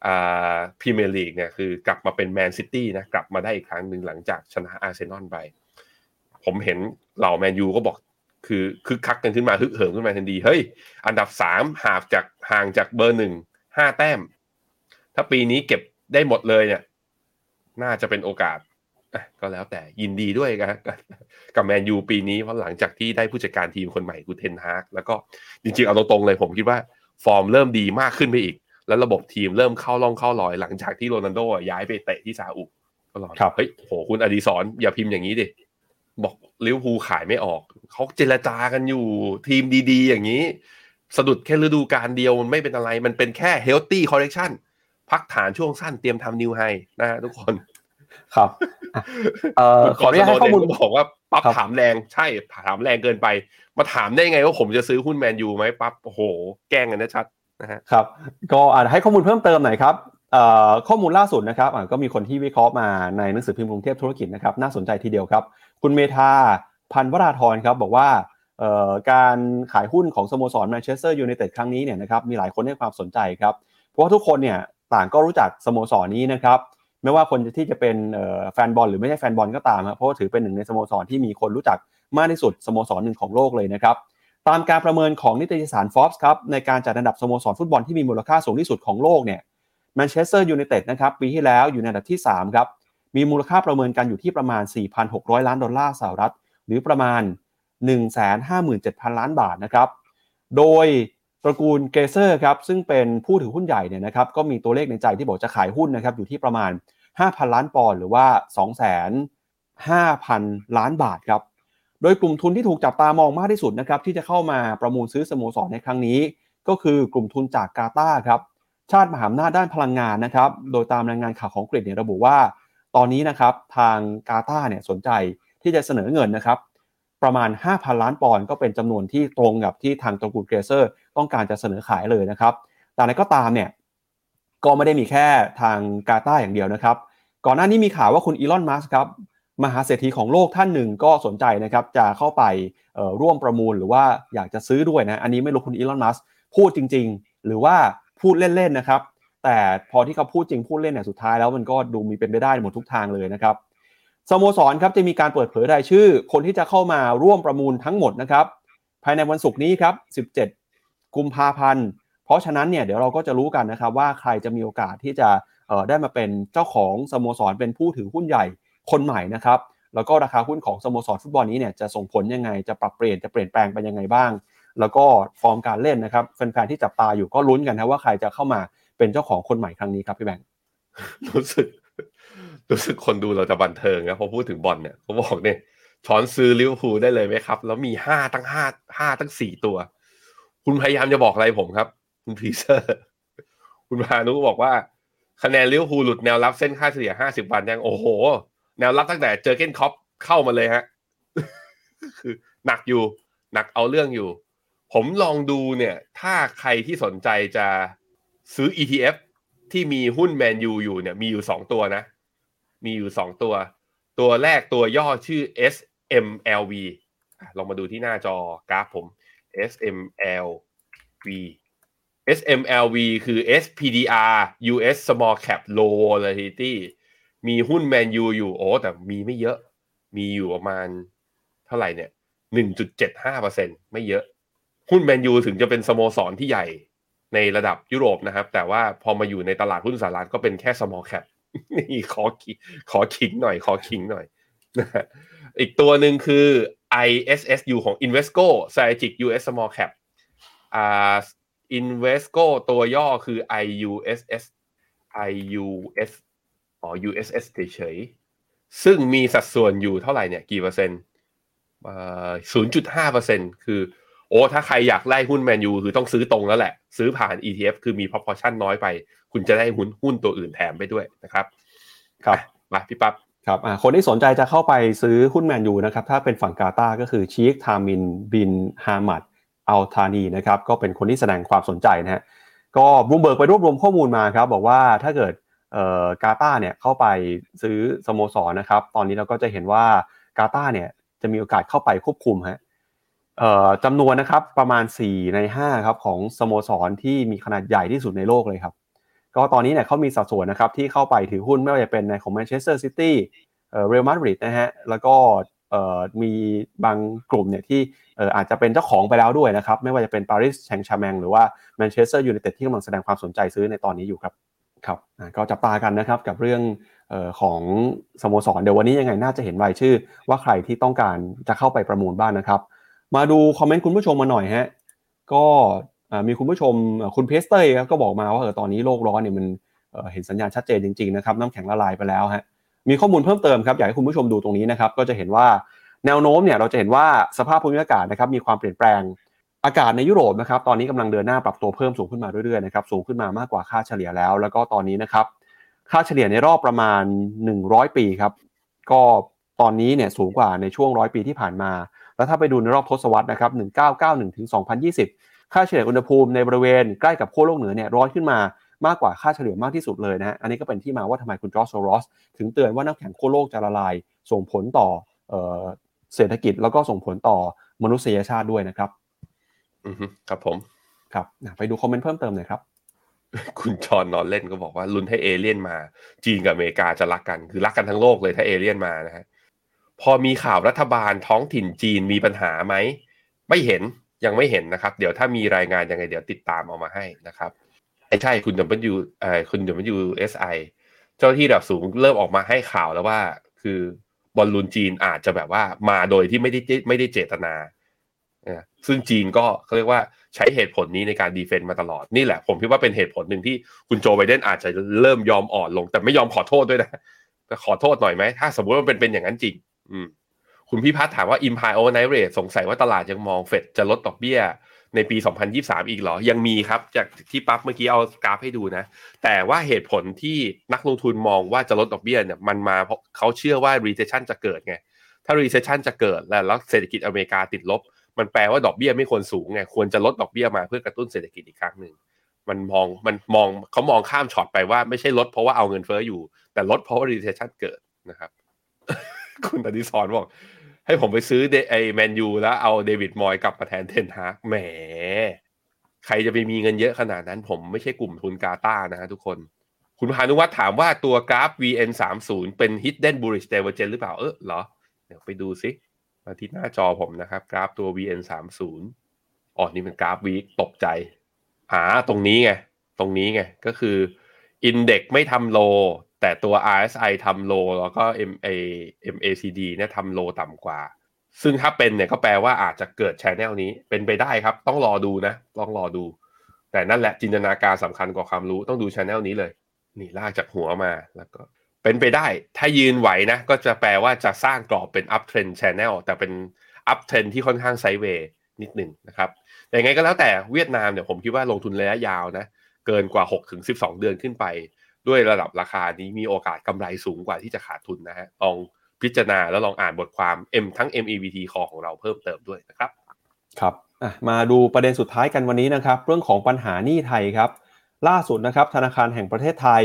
Speaker 3: อ่าพรีเมียร์ลีกเนี่ยคือกลับมาเป็นแมนซิตี้นะกลับมาได้อีกครั้งหนึ่งหลังจากชนะอาร์เซนอลไป ผมเห็นเหล่าแมนยูก็บอก คือคึกคักกันขึ้นมาฮึกเหิมขึ้นมาทันทีเฮ้ย อันดับสามห่างจากห่างจากเบอร์หนึ่งห้าแต้ม ถ้าปีนี้เก็บได้หมดเลยเนี่ย น่าจะเป็นโอกาสก็แล้วแต่ยินดีด้วยกันกับแมนยูปีนี้เพราะหลังจากที่ได้ผู้จัดการทีมคนใหม่กูเทนฮากแล้วก็จริงๆเอาตรงๆเลยผมคิดว่าฟอร์มเริ่มดีมากขึ้นไปอีก แล้วระบบทีมเริ่มเข้าร่องเข้ารอยหลังจากที่โรนัลโดย้ายไปเตะที่ซาอุก็รอเฮ้ยโหคุณอดีศรอย่าพิมพ์อย่างนี้ดิ บอกลิเวอร์พูลขายไม่ออก เขาเจรจากันอยู่ทีมดีๆ อย่างนี้ สะดุดแค่ฤดูกาลเดียวมันไม่เป็นอะไร มันเป็นแค่ healthy correction พักฐานช่วงสั้นเตรียมทำ new high นะฮะทุกคน
Speaker 2: ครับเอ่อขออนุญาตให้ข้อมูล
Speaker 3: บอกว่าปั๊บ
Speaker 2: ครับ
Speaker 3: ถามแรงใช่ถามแรงเกินไป มาถามได้ไงว่าผมจะซื้อหุ้นแมนยูไหมปั๊บโอ้โห แกล้งกันนะชัดนะฮะ
Speaker 2: ครับ ก็อาจจะให้ข้อมูลเพิ่มเติมหน่อยครับเอ่อข้อมูลล่าสุดนะครับอะก็มีคนที่วิเคราะห์มาในหนังสือพิมพ์กรุงเทพธุรกิจนะครับน่าสนใจทีเดียวครับ คุณเมธาพันวราธรครับบอกว่าการขายหุ้นของสโมสรแมนเชสเตอร์ยูไนเต็ดครั้งนี้เนี่ยนะครับมีหลายคนให้ความสนใจครับ เพราะว่าทุกคนเนี่ยต่างก็รู้จักสโมสรนี้นะครับไม่ว่าคนที่จะเป็นแฟนบอลหรือไม่ใช่แฟนบอลก็ตามครับเพราะว่าถือเป็นหนึ่งในสโมสรที่มีคนรู้จักมากที่สุดสโมสรหนึ่งของโลกเลยนะครับตามการประเมินของนิตยสาร Forbes ครับในการจัดอันดับสโมสรฟุตบอลที่มีมูลค่าสูงที่สุดของโลกเนี่ยแมนเชสเตอร์ยูไนเต็ดนะครับปีที่แล้วอยู่ในอันดับที่3ครับ มีมูลค่าประเมินกันอยู่ที่ประมาณ 4,600 ล้านดอลลาร์สหรัฐ หรือประมาณ 157,000 ล้านบาทนะครับ โดยตระกูลเกลเซอร์ครับซึ่งเป็นผู้ถือหุ้นใหญ่เนี่ยนะครับก็มีตัวเลขในใจที่บอกจะขายหุ้นนะครับอยู่ที่ประมาณ 5,000 ล้านปอนด์หรือว่า 2,500,000 ล้านบาทครับโดยกลุ่มทุนที่ถูกจับตามองมากที่สุดนะครับที่จะเข้ามาประมูลซื้อสโมสรในครั้งนี้ ก็คือกลุ่มทุนจากกาตาร์ครับชาติมหาอำนาจด้านพลังงานนะครับโดยตามรายงานข่าวของกรีฑเนี่ยระบุว่า ตอนนี้นะครับทางกาตาร์เนี่ยสนใจที่จะเสนอเงินนะครับประมาณ 5,000 ล้านปอนด์ก็เป็นจำนวนที่ตรงกับที่ทางตระกูลเกลเซอร์ต้องการจะเสนอขายเลยนะครับ แต่อะไรก็ตามเนี่ยก็ไม่ได้มีแค่ทางกาตาอย่างเดียวนะครับ ก่อนหน้านี้มีข่าวว่าคุณอีลอน มัสก์ครับมหาเศรษฐีของโลกท่านหนึ่งก็สนใจนะครับจะเข้าไปร่วมประมูลหรือว่าอยากจะซื้อด้วยนะ อันนี้ไม่รู้คุณอีลอน มัสก์พูดจริง ๆ หรือว่าพูดเล่นๆนะครับ แต่พอที่เขาพูดจริงพูดเล่นเนี่ยสุดท้ายแล้วมันก็ดูมีเป็นไปได้หมดทุกทางเลยนะครับสโมสรครับจะมีการเปิดเผยรายชื่อ คนที่จะเข้ามาร่วมประมูลทั้งหมดนะครับ ภายในวันศุกร์นี้ครับ 17 กุมภาพันธ์ เพราะฉะนั้นเนี่ยเดี๋ยวเราก็จะรู้กันนะครับว่าใครจะมีโอกาสที่จะเออได้มาเป็นเจ้าของสโมสรเป็นผู้ถือหุ้นใหญ่คนใหม่นะครับ แล้วก็ราคาหุ้นของสโมสรฟุตบอลนี้เนี่ยจะส่งผลยังไงจะปรับเปลี่ยนจะเปลี่ยนแปลงไปยังไงบ้าง แล้วก็ฟอร์มการเล่นนะครับแฟนๆที่จับตาอยู่ก็ลุ้นกันนะว่าใครจะเข้ามา เป็นเจ้าของคนใหม่ครั้งนี้ครับพี่แบงค์
Speaker 3: รู้สึก รู้สึกคนดูเราจะบันเทิงนะพอพูดถึงบอลเนี่ยเขาบอกเนี่ยช้อนซื้อลิเวอร์พูลได้เลยไหมครับ แล้วมีห้าตั้งห้าห้าตั้งสี่ตัว คุณพยายามจะบอกอะไรผมครับ คุณพีเซอร์ คุณพานุบอกว่า คะแนนลิเวอร์พูลหลุดแนวรับเส้นค่าเฉลี่ยห้าสิบวันยังโอ้โห แนวรับตั้งแต่เจอร์เก้นคล็อปป์เข้ามาเลยฮะคือหนักอยู่ หนักเอาเรื่องอยู่ ผมลองดูเนี่ย ถ้าใครที่สนใจจะ ซื้อ ETF ที่มีหุ้นแมนยูอยู่เนี่ยมีอยู่สองตัวนะ มีอยู่สองตัว ตัวแรกตัวย่อชื่อ SMLV ลองมาดูที่หน้าจอกราฟผม SMLV SMLV คือ SPDR US Small Cap Low Volatility มีหุ้นแมนยูอยู่โอ้แต่มีไม่เยอะ มีอยู่ประมาณเท่าไหร่เนี่ย 1.75%ไม่เยอะ หุ้นแมนยูถึงจะเป็นสโมสรที่ใหญ่ ในระดับยุโรปนะครับ แต่ว่าพอมาอยู่ในตลาดหุ้นสหรัฐก็เป็นแค่ small cap นี่ขอขิขอขิงหน่อย ขอขิงหน่อยนะอีกตัวหนึ่งคือ ISSU ของ Invesco Strategic US Small Cap อ่า Invesco ตัวย่อคือ IUSS IUS อ๋อ USS เฉยๆซึ่งมีสัดส่วนอยู่เท่าไหร่เนี่ย กี่เปอร์เซ็นต์อ่า0.5เปอร์เซ็นต์คือ โอ้ถ้าใครอยากไล่หุ้นแมนยูคือต้องซื้อตรงแล้วแหละ ซื้อผ่าน ETF คือมี proportion น้อยไป คุณจะได้หุ้นหุ้นตัวอื่นแถมไปด้วยนะครับ
Speaker 2: ครับ
Speaker 3: มาพี่ปั๊บ
Speaker 2: ครับอ่าคนที่สนใจจะเข้าไปซื้อหุ้นแมนยูนะครับ ถ้าเป็นฝั่งกาตาร์ก็คือชีคทามิม บินฮามัดอัลทานีนะครับ ก็เป็นคนที่แสดงความสนใจนะฮะก็บลูมเบิร์กไปรวบรวมข้อมูลมาครับ บอกว่าถ้าเกิดเอ่อกาตาร์เนี่ยเข้าไปซื้อสโมสรนะครับ ตอนนี้เราก็จะเห็นว่ากาตาร์เนี่ยจะมีโอกาสเข้าไปควบคุมฮะเอ่อ จำนวนนะครับประมาณ 4 ใน5ครับของสโมสรที่มีขนาดใหญ่ที่สุดในโลกเลยครับ ก็ตอนนี้เนี่ยเขามีสัดส่วนนะครับที่เข้าไปถือหุ้นไม่ว่าจะเป็นในของแมนเชสเตอร์ซิตี้เอ่อเรอัลมาดริดนะฮะแล้วก็มีบางกลุ่มเนี่ยที่อาจจะเป็นเจ้าของไปแล้วด้วยนะครับ ไม่ว่าจะเป็นปารีสแซงต์แชร์กแมงหรือว่าแมนเชสเตอร์ยูไนเต็ดที่กำลังแสดงความสนใจซื้อในตอนนี้อยู่ครับครับก็จับตากันนะครับกับเรื่องออของสโมสรเดี๋ยววันนี้ยังไงน่าจะเห็นรายชื่อ ว่าใครที่ต้องการจะเข้าไปประมูลบ้างนะครับ มาดูคอมเมนต์คุณผู้ชมมาหน่อยฮะก็มีคุณผู้ชมคุณเพสเตอร์ครับก็บอกมาว่าเออตอนนี้โลกร้อนเนี่ยมันเห็นสัญญาณชัดเจนจริงๆนะครับน้ำแข็งละลายไปแล้วฮะมีข้อมูลเพิ่มเติมครับอยากให้คุณผู้ชมดูตรงนี้นะครับก็จะเห็นว่าแนวโน้มเนี่ยเราจะเห็นว่าสภาพภูมิอากาศนะครับมีความเปลี่ยนแปลงอากาศในยุโรปนะครับตอนนี้กำลังเดินหน้าปรับตัวเพิ่มสูงขึ้นมาเรื่อยๆนะครับสูงขึ้นมามากกว่าค่าเฉลี่ยแล้ว แล้วก็ตอนนี้นะครับค่าเฉลี่ยในรอบประมาณ 100 ปีครับก็ตอนนี้เนี่ยสูงกว่าในช่วงร้อยปีที่ผ่านมา แล้วถ้าไปดูในรอบทศวรรษนะครับ 1991ถึง2020 ค่าเฉลี่ยอุณหภูมิในบริเวณใกล้กับขั้วโลกเหนือเนี่ยร้อนขึ้นมามากกว่าค่าเฉลี่ยมากที่สุดเลยนะฮะอันนี้ก็เป็นที่มาว่าทำไมคุณจอร์จโซรอสถึงเตือนว่าน้ำแข็งขั้วโลกจะละลาย ส่งผลต่อเศรษฐกิจแล้วก็ส่งผลต่อมนุษยชาติด้วยนะครับ
Speaker 3: อือครับผม
Speaker 2: ครับไปดูคอมเมนต์เพิ่มเติมหน่อยครับ
Speaker 3: คุณชอนนอนเล่นก็บอกว่าลุ้นให้เอเลี่ยนมา จีนกับอเมริกาจะรักกัน คือรักกันทั้งโลกเลยถ้าเอเลี่ยนมานะฮะ พอมีข่าวรัฐบาลท้องถิ่นจีนมีปัญหาไหม ไม่เห็นยังไม่เห็นนะครับ เดี๋ยวถ้ามีรายงานยังไง เดี๋ยวติดตามเอามาให้นะครับใช่คุณ W เอ่อคุณ WSI เจ้าที่ระดับสูงเริ่มออกมาให้ข่าวแล้วว่า คือบอลลูนจีนอาจจะแบบว่ามาโดยที่ไม่ได้ไม่ได้เจตนาซึ่งจีนก็เขาเรียกว่าใช้เหตุผลนี้ในการดีเฟนต์มาตลอดนี่แหละ ผมคิดว่าเป็นเหตุผลหนึ่งที่คุณโจไบเดนอาจจะเริ่มยอมอ่อนลง แต่ไม่ยอมขอโทษด้วยนะขอโทษหน่อยไหมถ้าสมมติว่าเป็นเป็นอย่างนั้นจริง อืมคุณพิพัฒน์ถามว่า Impine Overnight Rate สงสัยว่าตลาดยังมองเฟดจะลดดอกเบี้ย ในปี 2023 อีกเหรอ ยังมีครับ จากที่ปั๊บเมื่อกี้เอากราฟให้ดูนะ แต่ว่าเหตุผลที่นักลงทุนมองว่าจะลดดอกเบี้ยเนี่ยมันมาเพราะเขาเชื่อว่า recession จะเกิดไง ถ้า recession จะเกิดแล้วเศรษฐกิจอเมริกาติดลบ มันแปลว่าดอกเบี้ยไม่ควรสูงไง ควรจะลดดอกเบี้ยมาเพื่อกระตุ้นเศรษฐกิจอีกครั้งหนึ่ง มันมองมันมองเขามองข้ามช็อตไปว่าไม่ใช่ลดเพราะว่าเอาเงินเฟ้ออยู่ แต่ลดเพราะว่า recession เกิดนะครับ คุณตดิสอนบอก ให้ผมไปซื้อไอแมนยูแล้วเอาเดวิดมอยกลับมาแทนเทนฮากแหม ใครจะไปมีเงินเยอะขนาดนั้น ผมไม่ใช่กลุ่มทุนกาตานะฮะทุกคน คุณพานุวัฒน์ถามว่าตัวกราฟ VN 3 0เป็น Hidden Bullish Divergence หรือเปล่าเออเหรอ เดี๋ยวไปดูซิมาที่หน้าจอผมนะครับ กราฟตัว VN 3 0อ๋อนี่เป็นกราฟ week ตกใจอ่าตรงนี้ไง ตรงนี้ไง ก็คือ index ไม่ทำ low แต่ตัว RSI ทำ low แล้วก็ MA MACD เนี่ยทำ low ต่ำกว่า ซึ่งถ้าเป็นเนี่ยก็แปลว่าอาจจะเกิด channel นี้เป็นไปได้ครับ ต้องรอดูนะ ต้องรอดู แต่นั่นแหละจินตนาการสำคัญกว่าความรู้ต้องดู channel นี้เลย นี่ลากจากหัวมาแล้วก็เป็นไปได้ ถ้ายืนไหวนะ ก็จะแปลว่าจะสร้างกรอบเป็น up trend channel แต่เป็น up trend ที่ค่อนข้างไซด์เวย์นิดหนึ่งนะครับแต่ยังไงก็แล้วแต่เวียดนามเนี่ยผมคิดว่าลงทุนระยะยาวนะเกินกว่า6ถึง12 เดือนขึ้นไป ด้วยระดับราคานี้มีโอกาสกำไรสูงกว่าที่จะขาดทุนนะฮะลองพิจารณาแล้วลองอ่านบทความ M ทั้ง MEVT คอของเราเพิ่มเติมด้วยนะครับ
Speaker 2: ครับมาดูประเด็นสุดท้ายกันวันนี้นะครับ เรื่องของปัญหาหนี้ไทยครับ ล่าสุดนะครับธนาคารแห่งประเทศไทย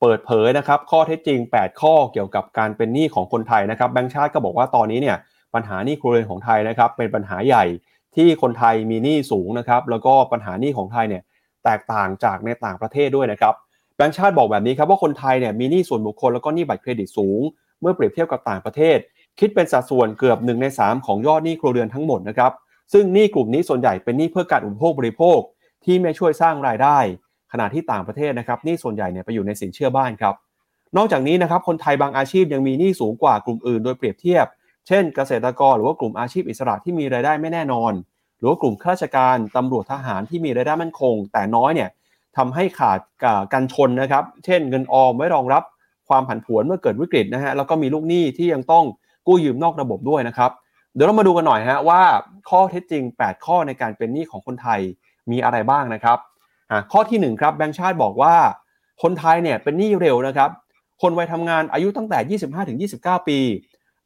Speaker 2: เปิดเผยนะครับ ข้อเท็จจริง 8 ข้อเกี่ยวกับการเป็นหนี้ของคนไทยนะครับแบงก์ชาติก็บอกว่าตอนนี้เนี่ยปัญหาหนี้ครัวเรือนของไทยนะครับเป็นปัญหาใหญ่ที่คนไทยมีหนี้สูงนะครับแล้วก็ปัญหาหนี้ของไทยเนี่ยแตกต่างจากในต่างประเทศด้วยนะครับ แบงก์ชาติบอกแบบนี้ครับว่าคนไทยเนี่ยมีหนี้ส่วนบุคคลแล้วก็หนี้บัตรเครดิตสูง เมื่อเปรียบเทียบกับต่างประเทศ คิดเป็นสัดส่วนเกือบ1ใน3 ของยอดหนี้ครัวเรือนทั้งหมดนะครับซึ่งหนี้กลุ่มนี้ส่วนใหญ่เป็นหนี้เพื่อการอุปโภคบริโภค ที่ไม่ช่วยสร้างรายได้ ขณะที่ต่างประเทศนะครับหนี้ส่วนใหญ่เนี่ยไปอยู่ในสินเชื่อบ้านครับนอกจากนี้นะครับคนไทยบางอาชีพยังมีหนี้สูงกว่ากลุ่มอื่น โดยเปรียบเทียบ เช่น เกษตรกรหรือว่ากลุ่มอาชีพอิสระที่มีรายได้ไม่แน่นอน หรือว่ากลุ่มข้าราชการตำรวจทหารที่มีรายได้มั่นคง แต่น้อยเนี่ย ทำให้ขาดการชนนะครับ เช่นเงินออมไว้รองรับความผันผวนเมื่อเกิดวิกฤตนะฮะ แล้วก็มีลูกหนี้ที่ยังต้องกู้ยืมนอกระบบด้วยนะครับ เดี๋ยวเรามาดูกันหน่อยฮะว่าข้อเท็จจริง 8 ข้อในการเป็นหนี้ของคนไทยมีอะไรบ้างนะครับข้อที่1ครับแบงค์ชาติบอกว่า คนไทยเนี่ยเป็นหนี้เร็วนะครับ คนวัยทำงานอายุตั้งแต่ 25-29 ปี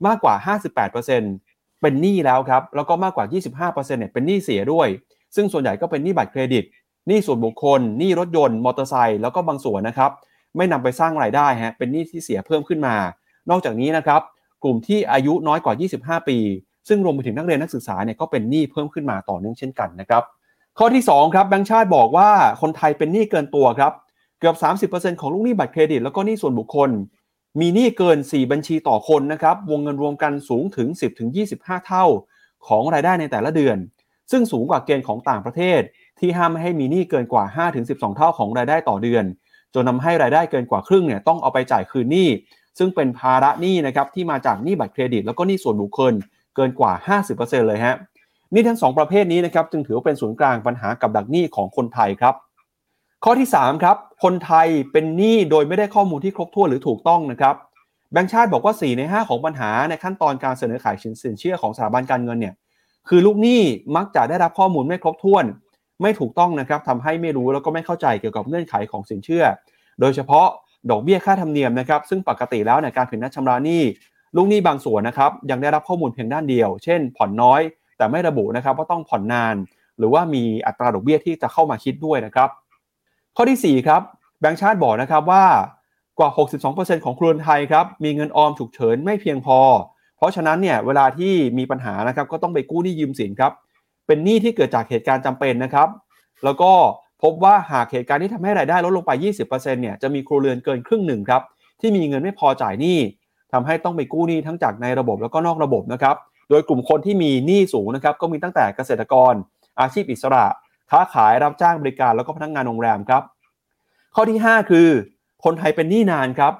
Speaker 2: มากกว่า 58%เป็นหนี้แล้วครับ แล้วก็มากกว่า 25%เนี่ยเป็นหนี้เสียด้วย ซึ่งส่วนใหญ่ก็เป็นหนี้บัตรเครดิต หนี้ส่วนบุคคลหนี้รถยนต์มอเตอร์ไซค์แล้วก็บางส่วนนะครับ ไม่นำไปสร้างรายได้ฮะเป็นหนี้ที่เสียเพิ่มขึ้นมา นอกจากนี้นะครับกลุ่มที่อายุน้อยกว่า 25 ปี ซึ่งรวมไปถึงนักเรียนนักศึกษาเนี่ยก็เป็นหนี้เพิ่มขึ้นมาต่อเนื่องเช่นกันนะครับข้อที่2ครับแบงก์ชาติบอกว่าคนไทยเป็นหนี้เกินตัวครับเกือบ 30%ของลูกหนี้บัตรเครดิต แล้วก็หนี้ส่วนบุคคล มีหนี้เกิน 4 บัญชีต่อคนนะครับวงเงินรวมกันสูงถึง 10-25 เท่า ของรายได้ในแต่ละเดือน ซึ่งสูงกว่าเกณฑ์ของต่างประเทศ ที่ห้ามไม่ให้มีหนี้เกินกว่า 5-12 เท่าของรายได้ต่อเดือน จนทาให้รายได้เกินกว่าครึ่งเนี่ยต้องเอาไปจ่ายคืนหนี้ ซึ่งเป็นภาระหนี้นะครับที่มาจากหนี้บัตรเครดิต แล้วก็หนี้ส่วนบุคคลเกินกว่า 50%เลยฮะนี่ทั้ง 2 ประเภทนี้นะครับจึงถือว่าเป็นศูนย์กลางปัญหากับดักหนี้ของคนไทยครับ ข้อที่3ครับคนไทยเป็นหนี้โดยไม่ได้ข้อมูลที่ครบถ้วนหรือถูกต้องนะครับแบงก์ชาติบอกว่า 4 ใน 5 ของปัญหาในขั้นตอนการเสนอขายสินเชื่อของสถาบันการเงินเนี่ยคือลูกหนี้มักจะได้รับข้อมูลไม่ครบถ้วน ไม่ถูกต้องนะครับทำให้ไม่รู้แล้วก็ไม่เข้าใจเกี่ยวกับเงื่อนไขของสินเชื่อ โดยเฉพาะดอกเบี้ยค่าธรรมเนียมนะครับซึ่งปกติแล้วในการผิดนัดชำระหนี้ลูกหนี้บางส่วนนะครับยังได้รับข้อมูลเพียงด้านเดียว เช่น ผ่อนน้อย แต่ไม่ระบุนะครับว่าต้องผ่อนนาน หรือว่ามีอัตราดอกเบี้ยที่จะเข้ามาคิดด้วยนะครับ ข้อที่ 4 ครับแบงก์ชาติบอกนะครับว่ากว่า 62%ของครัวเรือนไทยครับมีเงินออมฉุกเฉินไม่เพียงพอ เพราะฉะนั้นเนี่ยเวลาที่มีปัญหานะครับก็ต้องไปกู้หนี้ยืมสินครับ เป็นหนี้ที่เกิดจากเหตุการณ์จำเป็นนะครับ แล้วก็พบว่าหากเหตุการณ์ที่ทำให้รายได้ลดลงไป 20%เนี่ยจะมีครัวเรือนเกินครึ่งหนึ่งครับที่มีเงินไม่พอจ่ายหนี้ทำให้ต้องไปกู้หนี้ทั้งจากในระบบแล้วก็นอกระบบนะครับ โดยกลุ่มคนที่มีหนี้สูงนะครับก็มีตั้งแต่เกษตรกร อาชีพอิสระ ค้าขายรับจ้างบริการแล้วก็พนักงงานโรงแรมครับ ข้อที่ 5 คือ คนไทยเป็นหนี้นานครับ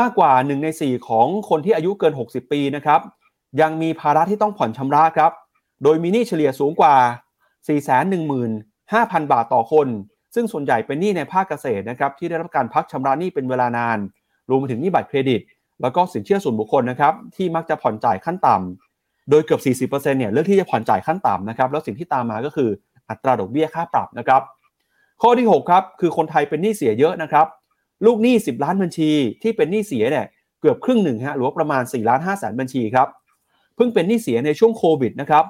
Speaker 2: มากกว่า 1 ใน 4 ของคนที่อายุเกิน 60 ปีนะครับยังมีภาระที่ต้องผ่อนชำระครับ โดยมีหนี้เฉลี่ยสูงกว่า 415,000 บาทต่อคน ซึ่งส่วนใหญ่เป็นหนี้ในภาคเกษตรนะครับที่ได้รับการพักชำระหนี้เป็นเวลานาน รวมไปถึงหนี้บัตรเครดิต แล้วก็สินเชื่อส่วนบุคคลนะครับที่มักจะผ่อนจ่ายขั้นต่ำโดยเกือบ 40%เนี่ยเลือกที่จะผ่อนจ่ายขั้นต่ำนะครับแล้วสิ่งที่ตามมาก็คืออัตราดอกเบี้ยค่าปรับนะครับข้อที่6ครับคือคนไทยเป็นหนี้เสียเยอะนะครับลูกหนี้ 10 ล้านบัญชี ที่เป็นหนี้เสียเนี่ยเกือบครึ่งหนึ่งฮะหรือว่าประมาณ4ล้าน5แสนบัญชีครับเพิ่งเป็นหนี้เสียในช่วงโควิดนะครับ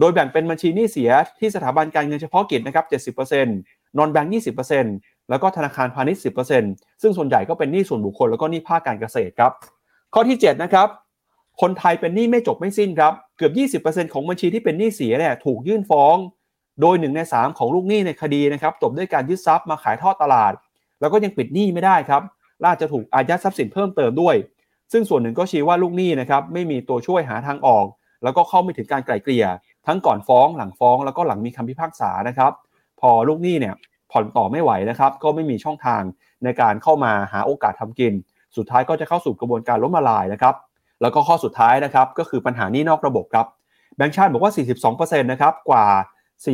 Speaker 2: โดยแบ่งเป็นบัญชีหนี้เสียที่สถาบันการเงินเฉพาะกิจนะครับ 70%นอนแบงก์20%แล้วก็ธนาคารพาณิชย์ 10%ซึ่งส่วนใหญ่ก็เป็นหนี้ส่วนบุคคลแล้วก็หนี้ภาคการเกษตรครับ ข้อที่ 7 นะครับ คนไทยเป็นหนี้ไม่จบไม่สิ้นครับ เกือบ 20%ของบัญชีที่เป็นหนี้เสียเนี่ยถูกยื่นฟ้อง โดย 1 ใน 3 ของลูกหนี้ในคดีนะครับจบด้วยการยึดทรัพย์มาขายทอดตลาด แล้วก็ยังปิดหนี้ไม่ได้ครับล่าจะถูกอายัดทรัพย์สินเพิ่มเติมด้วย ซึ่งส่วนหนึ่งก็ชี้ว่าลูกหนี้นะครับไม่มีตัวช่วยหาทางออก แล้วก็เข้าไม่ถึงการไกล่เกลี่ย ทั้งก่อนฟ้องหลังฟ้องแล้วก็หลังมีคำพิพากษานะครับ พอลูกหนี้เนี่ยผ่อนต่อไม่ไหวนะครับ ก็ไม่มีช่องทางในการเข้ามาหาโอกาสทำกิน สุดท้ายก็จะเข้าสู่กระบวนการล้มละลายนะครับ แล้วก็ข้อสุดท้ายนะครับก็คือปัญหานี้นอกระบบครับแบงก์ชาติบอกว่า 42%นะครับกว่า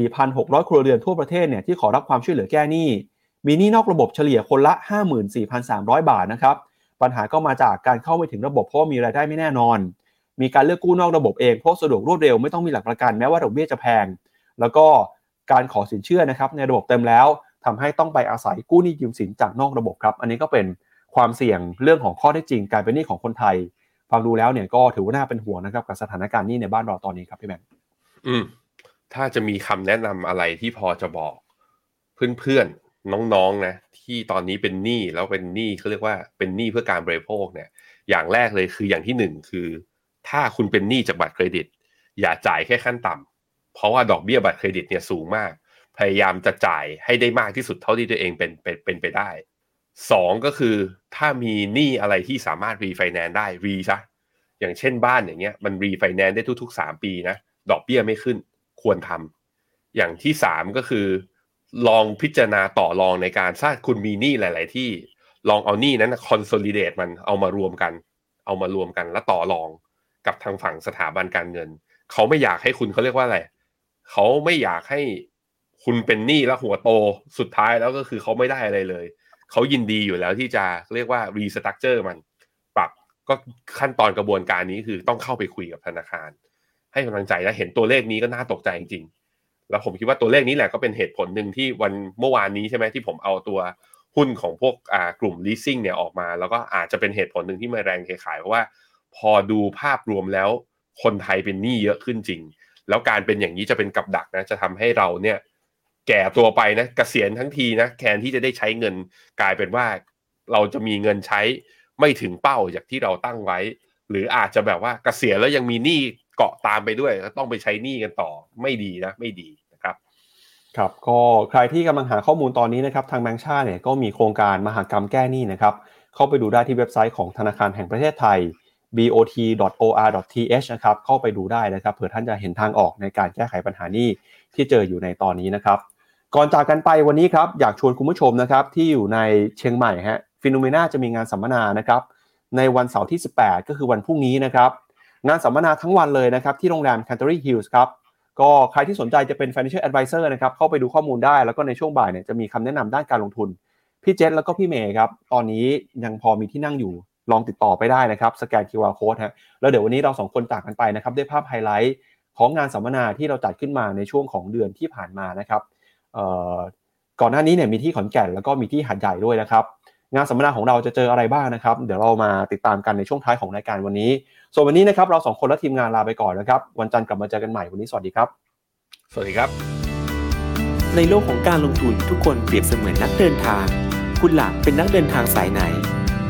Speaker 2: 4,600 ครัวเรือนทั่วประเทศเนี่ยที่ขอรับความช่วยเหลือแก้หนี้ มีหนี้นอกระบบเฉลี่ยคนละ 54,300 บาทนะครับปัญหาก็มาจากการเข้าไม่ถึงระบบเพราะมีรายได้ไม่แน่นอน มีการเลือกกู้นอกระบบเองเพราะสะดวกรวดเร็วไม่ต้องมีหลักประกันแม้ว่าดอกเบี้ยจะแพง แล้วก็การขอสินเชื่อนะครับในระบบเต็มแล้วทำให้ต้องไปอาศัยกู้หนี้ยืมสินจากนอกระบบครับ อันนี้ก็เป็นความเสี่ยงเรื่องของข้อเท็จจริงการเป็นหนี้ของคนไทยฟังดูแล้วเนี่ยก็ถือว่าน่าเป็นห่วงนะครับกับสถานการณ์หนี้ในบ้านเราตอนนี้ครับพี่แบงค์
Speaker 3: อืมถ้าจะมีคำแนะนำอะไรที่พอจะบอกเพื่อนๆน้องๆนะที่ตอนนี้เป็นหนี้แล้วเป็นหนี้เขาเรียกว่าเป็นหนี้เพื่อการบริโภคเนี่ย อย่างแรกเลยคืออย่างที่หนึ่งคือ ถ้าคุณเป็นหนี้จากบัตรเครดิต อย่าจ่ายแค่ขั้นต่ำเพราะว่าดอกเบี้ยบัตรเครดิตเนี่ยสูงมาก พยายามจะจ่ายให้ได้มากที่สุดเท่าที่ตัวเองเป็นเป็นเป็นไปได้สองก็คือถ้ามีหนี้อะไรที่สามารถรีไฟแนนซ์ได้รีซะอย่างเช่นบ้านอย่างเงี้ยมันรีไฟแนนซ์ได้ทุก ๆ 3 ปีนะดอกเบี้ยไม่ขึ้นควรทำอย่างที่สามก็คือ ลองพิจารณาต่อรองในการถ้าคุณมีหนี้หลาย ๆ ที่ลองเอาหนี้นั้น consolidate มันเอามารวมกัน เอามารวมกันแล้วต่อรอง กับทางฝั่งสถาบันการเงิน เขาไม่อยากให้คุณเขาเรียกว่าอะไรเขาไม่อยากให้คุณเป็นหนี้แล้วหัวโตสุดท้ายแล้วก็คือเขาไม่ได้อะไรเลย เขายินดีอยู่แล้วที่จะเรียกว่ารีสตั๊กเจอร์มัน ปรับก็ขั้นตอนกระบวนการนี้คือต้องเข้าไปคุยกับธนาคาร ให้กำลังใจและเห็นตัวเลขนี้ก็น่าตกใจจริงๆ แล้วผมคิดว่าตัวเลขนี้แหละก็เป็นเหตุผลหนึ่งที่วันเมื่อวานนี้ใช่ไหมที่ผมเอาตัวหุ้นของพวกกลุ่ม leasing เนี่ยออกมา แล้วก็อาจจะเป็นเหตุผลหนึ่งที่มาแรงเทขายเพราะว่า พอดูภาพรวมแล้ว คนไทยเป็นหนี้เยอะขึ้นจริง แล้วการเป็นอย่างนี้จะเป็นกับดักนะจะทำให้เราเนี่ย แก่ตัวไปนะเกษียณทั้งทีนะแทนที่จะได้ใช้เงินกลายเป็นว่า เราจะมีเงินใช้ไม่ถึงเป้าจากที่เราตั้งไว้ หรืออาจจะแบบว่าเกษียณแล้วยังมีหนี้เกาะตามไปด้วยต้องไปใช้หนี้กันต่อไม่ดีนะ ไม่ดีนะครับ
Speaker 2: ครับก็ใครที่กำลังหาข้อมูลตอนนี้นะครับทางแบงก์ชาติเนี่ยก็มีโครงการมหากรรมแก้หนี้นะครับเข้าไปดูได้ที่เว็บไซต์ของธนาคารแห่งประเทศไทย bot.or.th นะครับเข้าไปดูได้นะครับเผื่อท่านจะเห็นทางออกในการแก้ไขปัญหานี้ที่เจออยู่ในตอนนี้นะครับ ก่อนจากกันไปวันนี้ครับอยากชวนคุณผู้ชมนะครับที่อยู่ในเชียงใหม่ฮะฟิโนเมนาจะมีงานสัมมนานะครับในวันเสาร์ที่ 18 ก็คือวันพรุ่งนี้นะครับ งานสัมมนาทั้งวันเลยนะครับที่โรงแรม Canterbury Hills ครับก็ใครที่สนใจจะเป็น financial advisor นะครับเข้าไปดูข้อมูลได้แล้วก็ในช่วงบ่ายเนี่ยจะมีคำแนะนำด้านการลงทุน พี่เจษแล้วก็พี่เมย์ครับตอนนี้ยังพอมีที่นั่งอยู่ ลองติดต่อไปได้นะครับสแกน QR Code ฮะแล้วเดี๋ยววันนี้เราสองคนจากกันไปนะครับด้วยภาพไฮไลท์ของงานสัมมนาที่เราจัดขึ้นมาในช่วงของเดือนที่ผ่านมานะครับก่อนหน้านี้เนี่ยมีที่ขอนแก่นแล้วก็มีที่หัดใหญ่ด้วยนะครับงานสัมมนาของเราจะเจออะไรบ้างนะครับ เดี๋ยวเรามาติดตามกันในช่วงท้ายของรายการวันนี้ ส่วนวันนี้นะครับเราสองคนและทีมงานลาไปก่อนนะครับ วันจันทร์กลับมาเจอกันใหม่วันนี้สวัสดีครับ
Speaker 3: สวัสดีครับ
Speaker 4: ในโลกของการลงทุนทุกคนเปรียบเสมือนนักเดินทาง คุณล่ะเป็นนักเดินทางสายไหน